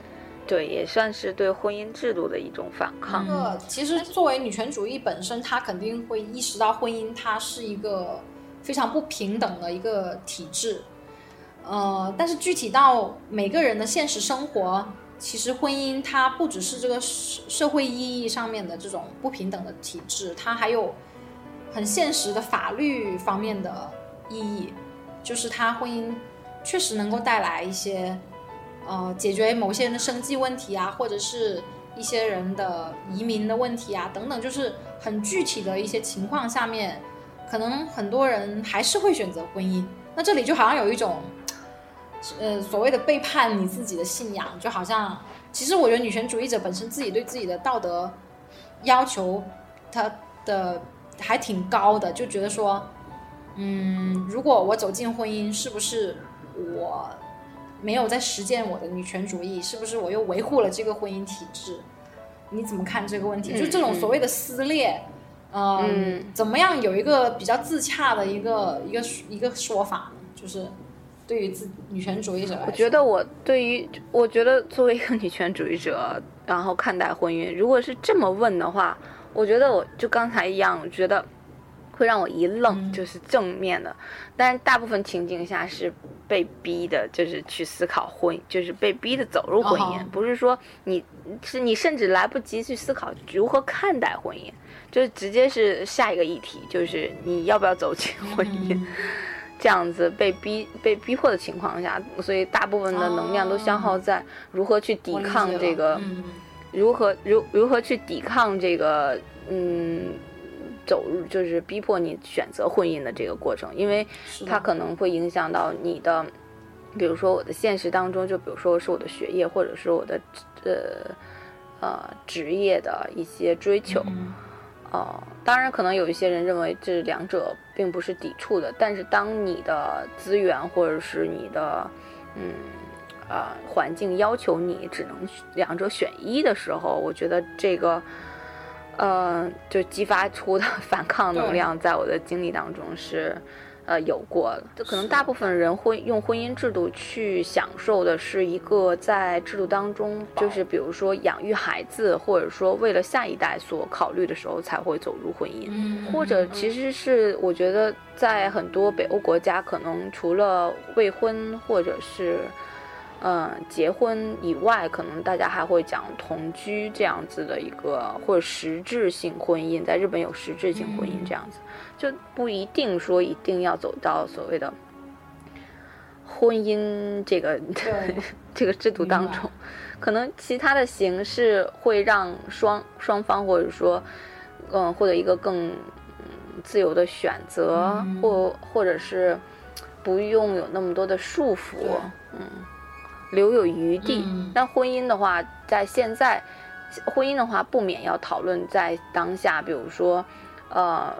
对，也算是对婚姻制度的一种反抗。呃，其实作为女权主义本身，她肯定会意识到婚姻它是一个非常不平等的一个体制。呃，但是具体到每个人的现实生活，其实婚姻它不只是这个社社会意义上面的这种不平等的体制，它还有很现实的法律方面的意义，就是他婚姻确实能够带来一些。呃，解决某些人的生计问题啊，或者是一些人的移民的问题啊，等等，就是很具体的一些情况下面，可能很多人还是会选择婚姻。那这里就好像有一种，呃，所谓的背叛你自己的信仰，就好像，其实我觉得女权主义者本身自己对自己的道德要求，他的还挺高的，就觉得说，嗯，如果我走进婚姻，是不是我？没有在实践我的女权主义，是不是我又维护了这个婚姻体制？你怎么看这个问题？就这种所谓的撕裂，嗯，怎么样有一个比较自洽的一个一个一个说法呢？就是对于自女权主义者来说，我觉得我对于我觉得作为一个女权主义者，然后看待婚姻，如果是这么问的话，我觉得我就刚才一样，我觉得。会让我一愣，就是正面的，但是大部分情境下是被逼的，就是去思考婚，就是被逼的走入婚姻，不是说你是你甚至来不及去思考如何看待婚姻，就是直接是下一个议题，就是你要不要走进婚姻，这样子被逼被逼迫的情况下，所以大部分的能量都消耗在如何去抵抗这个，如何如如何去抵抗这个，嗯。走入就是逼迫你选择婚姻的这个过程，因为它可能会影响到你的，比如说我的现实当中，就比如说是我的学业或者是我的呃呃职业的一些追求，呃，当然可能有一些人认为这两者并不是抵触的，但是当你的资源或者是你的嗯呃环境要求你只能两者选一的时候，我觉得这个。呃，就激发出的 反抗能量，在我的经历当中是，呃，有过的。就可能大部分人婚用婚姻制度去享受的是一个在制度当中，就是比如说养育孩子，或者说为了下一代所考虑的时候才会走入婚姻，或者其实是我觉得在很多北欧国家，可能除了未婚或者是。嗯，结婚以外，可能大家还会讲同居这样子的一个，或者实质性婚姻，在日本有实质性婚姻这样子，就不一定说一定要走到所谓的婚姻这个 这个制度当中，可能其他的形式会让双双方或者说嗯获得一个更自由的选择，或或者是不用有那么多的束缚，嗯。留有余地，但婚姻的话，在现在，婚姻的话不免要讨论在当下，比如说，呃，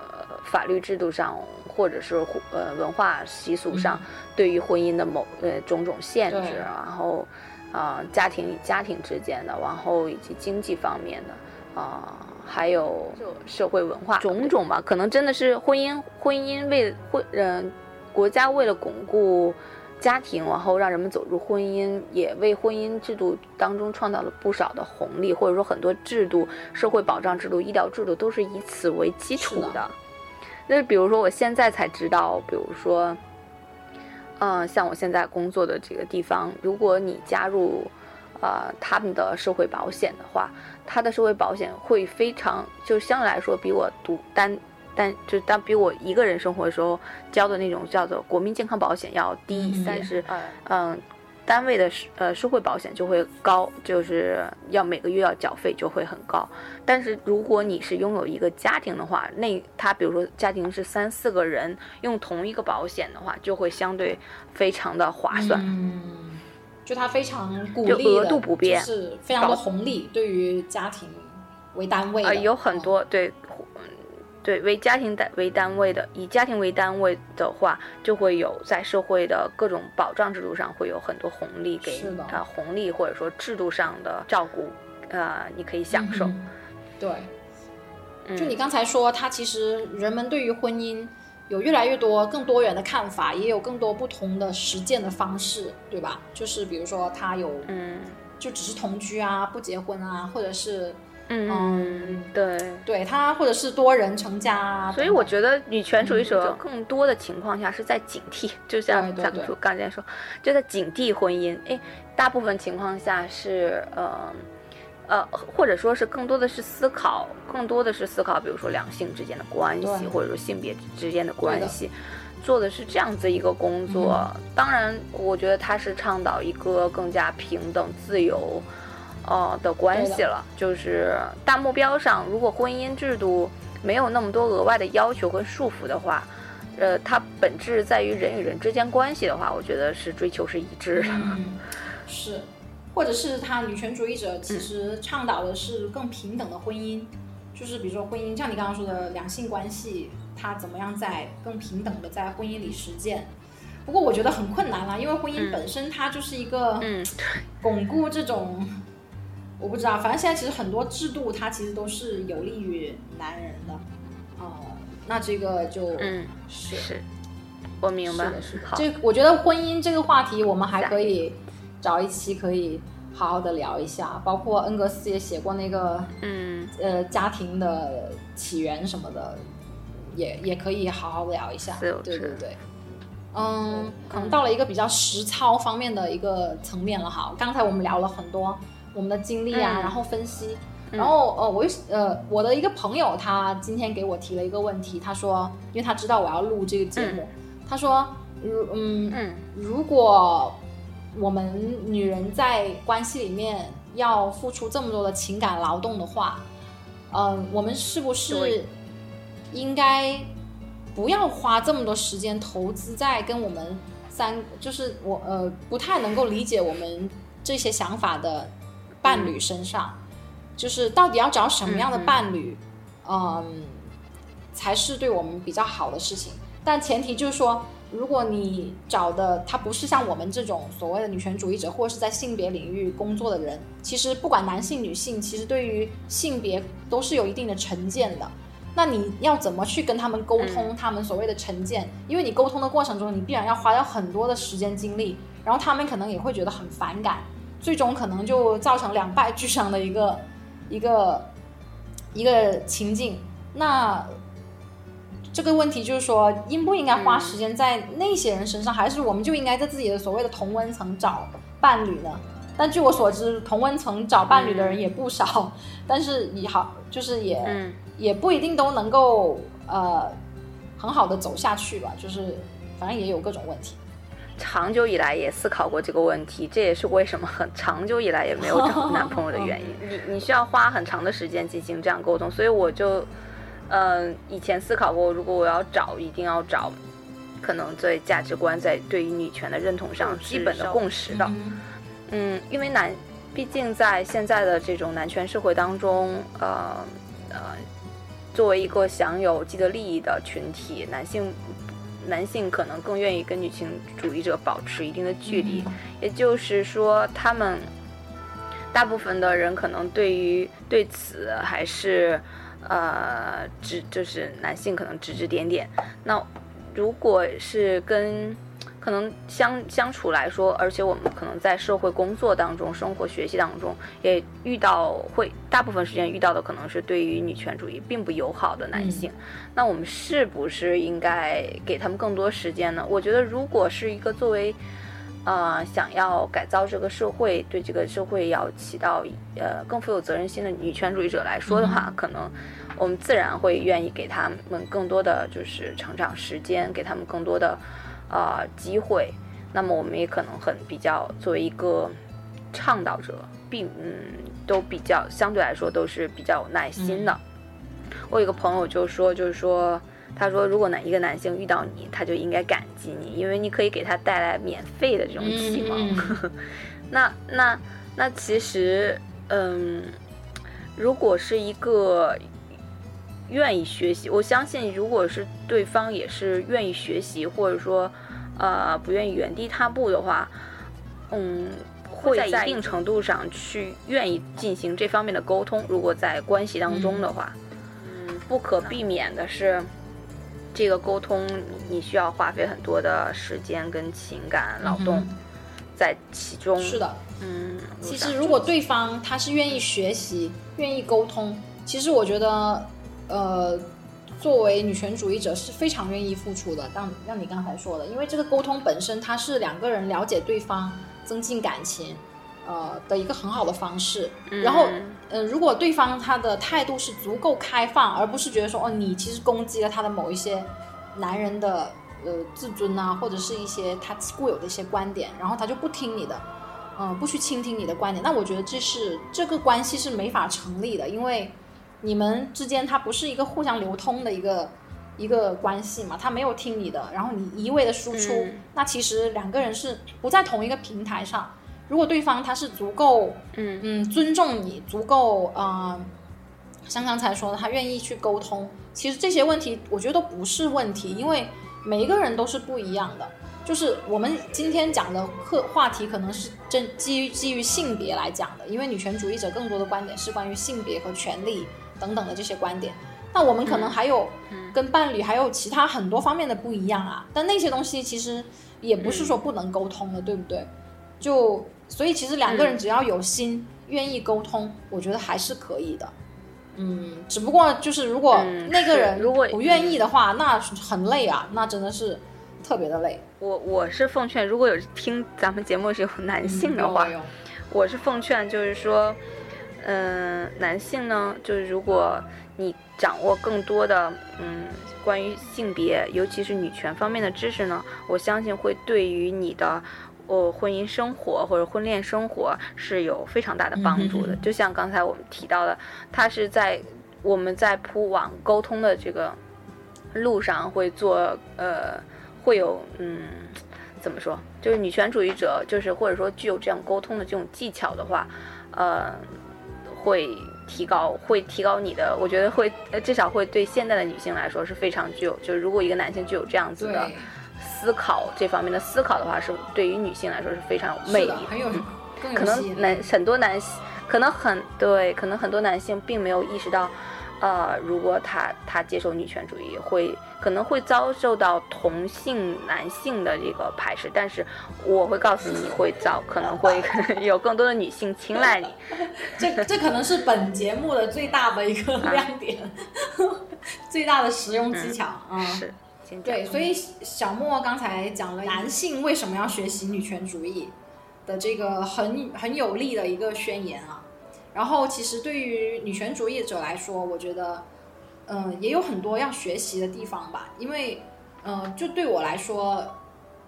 法律制度上，或者是呃文化习俗上，对于婚姻的某呃种种限制，然后，啊、家庭与家庭之间的，然后以及经济方面的啊、还有社会文化种种吧，可能真的是婚姻婚姻为婚嗯、国家为了巩固。家庭，然后让人们走入婚姻，也为婚姻制度当中创造了不少的红利，或者说很多制度、社会保障制度、医疗制度都是以此为基础的的。那比如说，我现在才知道，比如说，嗯、像我现在工作的这个地方，如果你加入呃他们的社会保险的话，他的社会保险会非常，就相对来说比我独单单就当比我一个人生活的时候交的那种叫做国民健康保险要低，嗯但是嗯。单位的社呃社会保险就会高，就是要每个月要缴费就会很高。但是如果你是拥有一个家庭的话，那他比如说家庭是三四个人用同一个保险的话，就会相对非常的划算。嗯，就它非常鼓励额度不变就是非常多红利，对于家庭为单位的，啊、有很嗯多对，嗯对为家庭单为单位的，以家庭为单位的话，就会有在社会的各种保障制度上会有很多红利给是的啊、红利或者说制度上的照顾，呃，你可以享受。嗯对，嗯就你刚才说，它其实人们对于婚姻有越来越多更多元的看法，也有更多不同的实践的方式，对吧？就是比如说，他有嗯就只是同居啊，不结婚啊，或者是嗯，对。对他，或者是多人成家啊。所以我觉得女权主义者嗯更多的情况下是在警惕，就像咱们说刚才说，就在警惕婚姻。哎，大部分情况下是呃呃，或者说是更多的是思考，更多的是思考，比如说两性之间的关系，或者说性别之间的关系。做的是这样子一个工作，当然，我觉得他是倡导一个更加平等、自由，呃的关系了。就是大目标上，如果婚姻制度没有那么多额外的要求和束缚的话，呃，它本质在于人与人之间关系的话，我觉得是追求是一致的。嗯，是，或者是他女权主义者嗯其实倡导的是更平等的婚姻，就是比如说婚姻，像你刚刚说的两性关系，它怎么样在更平等的在婚姻里实践。不过我觉得很困难啦，因为婚姻嗯本身它就是一个嗯，巩固这种，我不知道，反正现在其实很多制度它其实都是有利于男人的，呃，那这个就嗯是。是，我明白。是的，是的。好，这我觉得婚姻这个话题，我们还可以找一期可以好好的聊一下，包括恩格斯也写过那个嗯。呃家庭的起源什么的，也也可以好好聊一下。对对对。嗯，可能到了一个比较实操方面的一个层面了哈。刚才我们聊了很多我们的经历啊，嗯。然后分析，嗯。然后呃，我又呃，我的一个朋友他今天给我提了一个问题，他说，因为他知道我要录这个节目，他说，如嗯嗯。如果我们女人在关系里面要付出这么多的情感劳动的话，嗯、我们是不是应该不要花这么多时间投资在跟我们三，就是我呃不太能够理解我们这些想法的伴侣身上，就是到底要找什么样的伴侣，嗯才是对我们比较好的事情。但前提就是说，如果你找的他不是像我们这种所谓的女权主义者，或者是在性别领域工作的人，其实不管男性女性，其实对于性别都是有一定的成见的。那你要怎么去跟他们沟通他们所谓的成见？因为你沟通的过程中，你必然要花掉很多的时间精力，然后他们可能也会觉得很反感，最终可能就造成两败俱伤的一个一个一个情境。那这个问题就是说，应不应该花时间在那些人身上，还是我们就应该在自己的所谓的同温层找伴侣呢？但据我所知，同温层找伴侣的人也不少，但是也好，就是也、嗯也不一定都能够呃很好的走下去吧，就是反正也有各种问题。长久以来也思考过这个问题，这也是为什么很长久以来也没有找男朋友的 原因。你你需要花很长的时间进行这样沟通，所以我就，嗯、以前思考过，如果我要找，一定要找，可能在价值观在对于女权的认同上基本的共识的。嗯嗯，因为男，毕竟在现在的这种男权社会当中，呃呃，作为一个享有既得利益的群体，男性男性可能更愿意跟女性主义者保持一定的距离，也就是说，他们大部分的人可能对于对此还是呃指就是男性可能指指点点。那如果是跟可能相相处来说，而且我们可能在社会工作当中、生活学习当中，也遇到会大部分时间遇到的可能是对于女权主义并不友好的男性。那我们是不是应该给他们更多时间呢？我觉得，如果是一个作为呃想要改造这个社会、对这个社会要起到呃更富有责任心的女权主义者来说的话，可能我们自然会愿意给他们更多的就是成长时间，给他们更多的。呃，机会，那么我们也可能很比较作为一个倡导者，并嗯都比较相对来说都是比较有耐心的。我有个朋友就说，就是说，他说如果男一个男性遇到你，他就应该感激你，因为你可以给他带来免费的这种启蒙。那那那其实，嗯，如果是一个。愿意学习，我相信，如果是对方也是愿意学习，或者说，呃，不愿意原地踏步的话，嗯，会在一定程度上去愿意进行这方面的沟通。如果在关系当中的话，嗯，不可避免的是，这个沟通你需要花费很多的时间跟情感劳动在其中。是的，嗯，其实如果对方他是愿意学习、愿意沟通，其实我觉得。呃，作为女权主义者是非常愿意付出的。当像你刚才说的，因为这个沟通本身它是两个人了解对方、增进感情，呃的一个很好的方式。然后，呃，如果对方他的态度是足够开放，而不是觉得说哦，你其实攻击了他的某一些男人的呃自尊啊，或者是一些他固有的一些观点，然后他就不听你的，嗯，不去倾听你的观点，那我觉得这是这个关系是没法成立的，因为。你们之间它不是一个互相流通的一个一个关系嘛？他没有听你的，然后你一味的输出，那其实两个人是不在同一个平台上。如果对方他是足够，嗯嗯，尊重你，足够啊，像刚才说的，他愿意去沟通，其实这些问题我觉得都不是问题，因为每一个人都是不一样的。就是我们今天讲的课话题可能是真基于基于性别来讲的，因为女权主义者更多的观点是关于性别和权利。等等的这些观点，那我们可能还有跟伴侣还有其他很多方面的不一样啊。但那些东西其实也不是说不能沟通的，对不对？就所以其实两个人只要有心愿意沟通，我觉得还是可以的。嗯，只不过就是如果那个人如果不愿意的话，那很累啊，那真的是特别的累。我我是奉劝，如果有听咱们节目是有男性的话，我是奉劝就是说。嗯，男性呢，就是如果你掌握更多的嗯关于性别，尤其是女权方面的知识呢，我相信会对于你的哦婚姻生活或者婚恋生活是有非常大的帮助的。就像刚才我们提到的，它是在我们在铺网沟通的这个路上会做呃会有嗯怎么说，就是女权主义者就是或者说具有这样沟通的这种技巧的话，呃。会提高，会提高你的，我觉得会，呃，至少会对现代的女性来说是非常具有，就是如果一个男性具有这样子的思考这方面的思考的话，是对于女性来说是非常有魅力，很有，可能男很多男性，可能很对，可能很多男性并没有意识到。呃，如果他他接受女权主义，会可能会遭受到同性男性的这个排斥，但是我会告诉你会遭，可能会 有更多的女性青睐你。这这可能是本节目的最大的一个亮点，最大的实用技巧嗯。是，对，所以小莫刚才讲了男性为什么要学习女权主义的这个很很有力的一个宣言啊。然后，其实对于女权主义者来说，我觉得，嗯，也有很多要学习的地方吧。因为，嗯，就对我来说，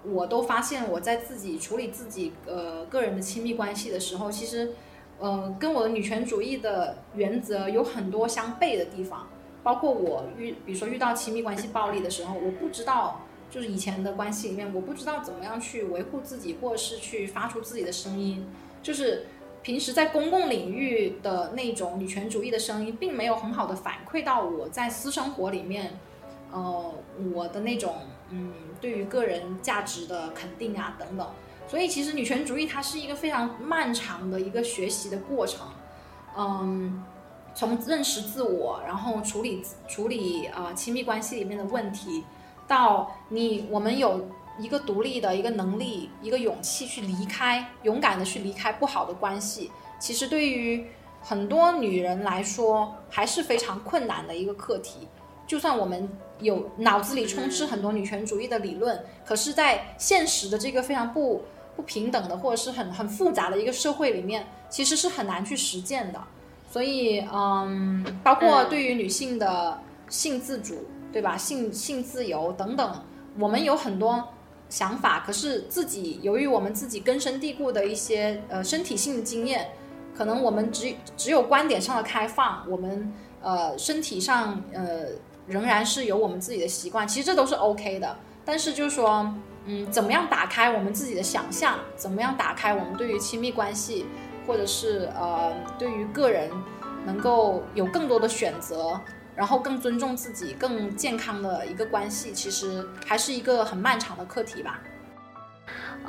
我都发现我在自己处理自己呃个人的亲密关系的时候，其实，嗯，跟我的女权主义的原则有很多相悖的地方。包括我遇，比如说遇到亲密关系暴力的时候，我不知道，就是以前的关系里面，我不知道怎么样去维护自己，或是去发出自己的声音，就是。平时在公共领域的那种女权主义的声音，并没有很好的反馈到我在私生活里面，呃我的那种嗯对于个人价值的肯定啊等等。所以其实女权主义它是一个非常漫长的一个学习的过程，嗯，从认识自我，然后处理处理呃亲密关系里面的问题，到你我们有一个独立的一个能力，一个勇气去离开，勇敢的去离开不好的关系。其实对于很多女人来说还是非常困难的一个课题。就算我们有脑子里充斥很多女权主义的理论，可是，在现实的这个非常不不平等的或者是很很复杂的一个社会里面，其实是很难去实践的。所以，嗯，包括对于女性的性自主，对吧？性性自由等等，我们有很多想法，可是自己由于我们自己根深蒂固的一些呃身体性的经验，可能我们只只有观点上的开放，我们呃身体上呃仍然是有我们自己的习惯，其实这都是 OK 的。但是就是说。嗯，怎么样打开我们自己的想象？怎么样打开我们对于亲密关系，或者是呃，对于个人能够有更多的选择，然后更尊重自己、更健康的一个关系，其实还是一个很漫长的课题吧。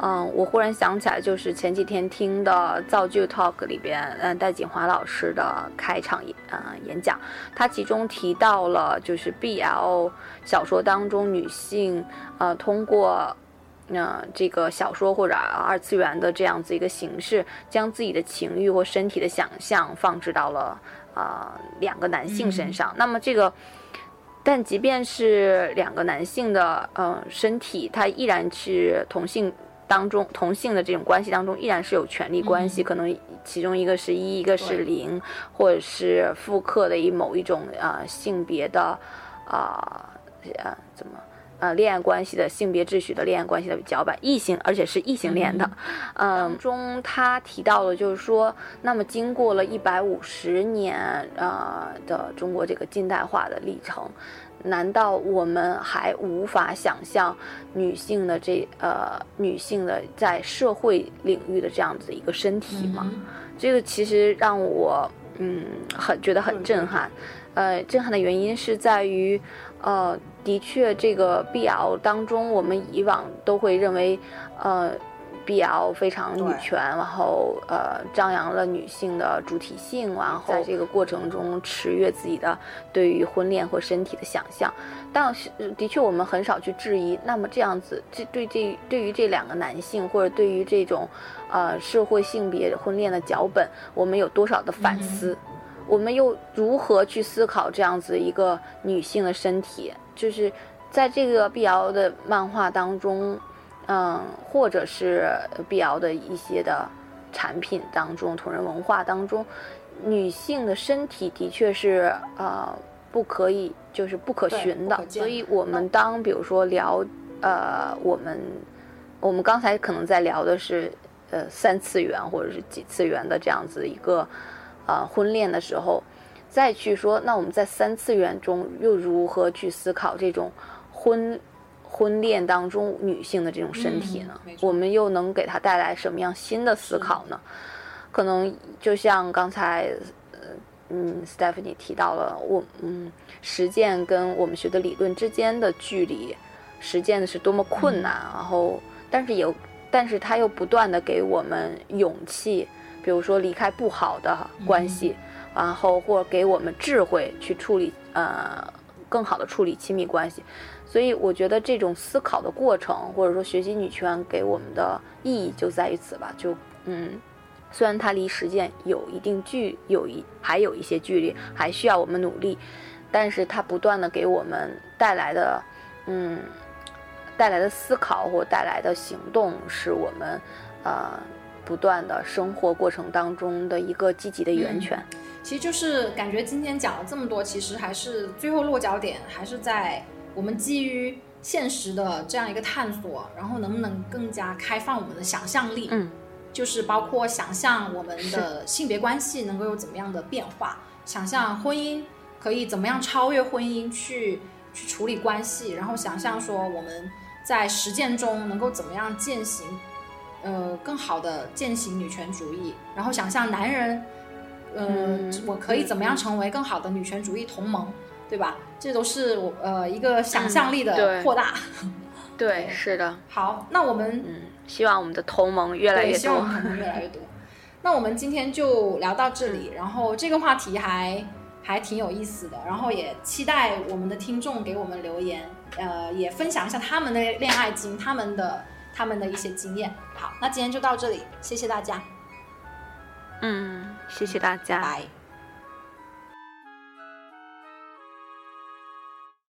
嗯，我忽然想起来，就是前几天听的造就 Talk 里边，嗯，戴锦华老师的开场演，呃，演讲，他其中提到了，就是 BL 小说当中女性，呃，通过。嗯这个小说或者二次元的这样子一个形式，将自己的情欲或身体的想象放置到了啊两个男性身上。那么这个，但即便是两个男性的呃身体，它依然是同性当中同性的这种关系当中，依然是有权利关系。可能其中一个是一，一个是零，或者是复刻的以某一种呃性别的啊呃怎么？呃，恋爱关系的性别秩序的恋爱关系的脚本，异性，而且是异性恋的，嗯，中他提到了，就是说，那么经过了一百五十年呃的中国这个近代化的历程，难道我们还无法想象女性的这呃女性的在社会领域的这样子一个身体吗？这个其实让我嗯很觉得很震撼，呃，震撼的原因是在于。呃，的确，这个 BL 当中，我们以往都会认为，呃，BL 非常女权，然后呃，张扬了女性的主体性，然后在这个过程中驰越自己的对于婚恋或身体的想象。但是，的确，我们很少去质疑。那么这样子，这对这对于这两个男性，或者对于这种呃社会性别婚恋的脚本，我们有多少的反思？我们又如何去思考这样子一个女性的身体？就是在这个碧瑶的漫画当中，嗯，或者是碧瑶的一些的产品当中，同人文化当中，女性的身体的确是呃不可以，就是不可寻的。所以，我们当比如说聊呃，我们我们刚才可能在聊的是呃三次元或者是几次元的这样子一个。呃，婚恋的时候，再去说，那我们在三次元中又如何去思考这种婚婚恋当中女性的这种身体呢？我们又能给她带来什么样新的思考呢？可能就像刚才，嗯，Stephanie 提到了，我嗯，实践跟我们学的理论之间的距离，实践的是多么困难，然后，但是有，但是他又不断的给我们勇气。比如说离开不好的关系，然后或者给我们智慧去处理，呃，更好的处理亲密关系。所以我觉得这种思考的过程，或者说学习女权给我们的意义就在于此吧。就嗯，虽然它离实践有一定距，有一还有一些距离，还需要我们努力，但是它不断的给我们带来的，嗯，带来的思考或带来的行动，是我们，呃。不断的生活过程当中的一个积极的源泉，其实就是感觉今天讲了这么多，其实还是最后落脚点还是在我们基于现实的这样一个探索，然后能不能更加开放我们的想象力，嗯，就是包括想象我们的性别关系能够有怎么样的变化，想象婚姻可以怎么样超越婚姻去去处理关系，然后想象说我们在实践中能够怎么样践行。呃，更好的践行女权主义，然后想象男人，呃，我可以怎么样成为更好的女权主义同盟？对吧？这都是我呃一个想象力的扩大。对，对是的，好，那我们嗯，希望我们的同盟越来，越多希望我。们同盟越来越多。那我们今天就聊到这里，然后这个话题还还挺有意思的，然后也期待我们的听众给我们留言，呃，也分享一下他们的恋爱经，他们的他们的一些经验。好，那今天就到这里，谢谢大家，嗯，谢谢大家。拜。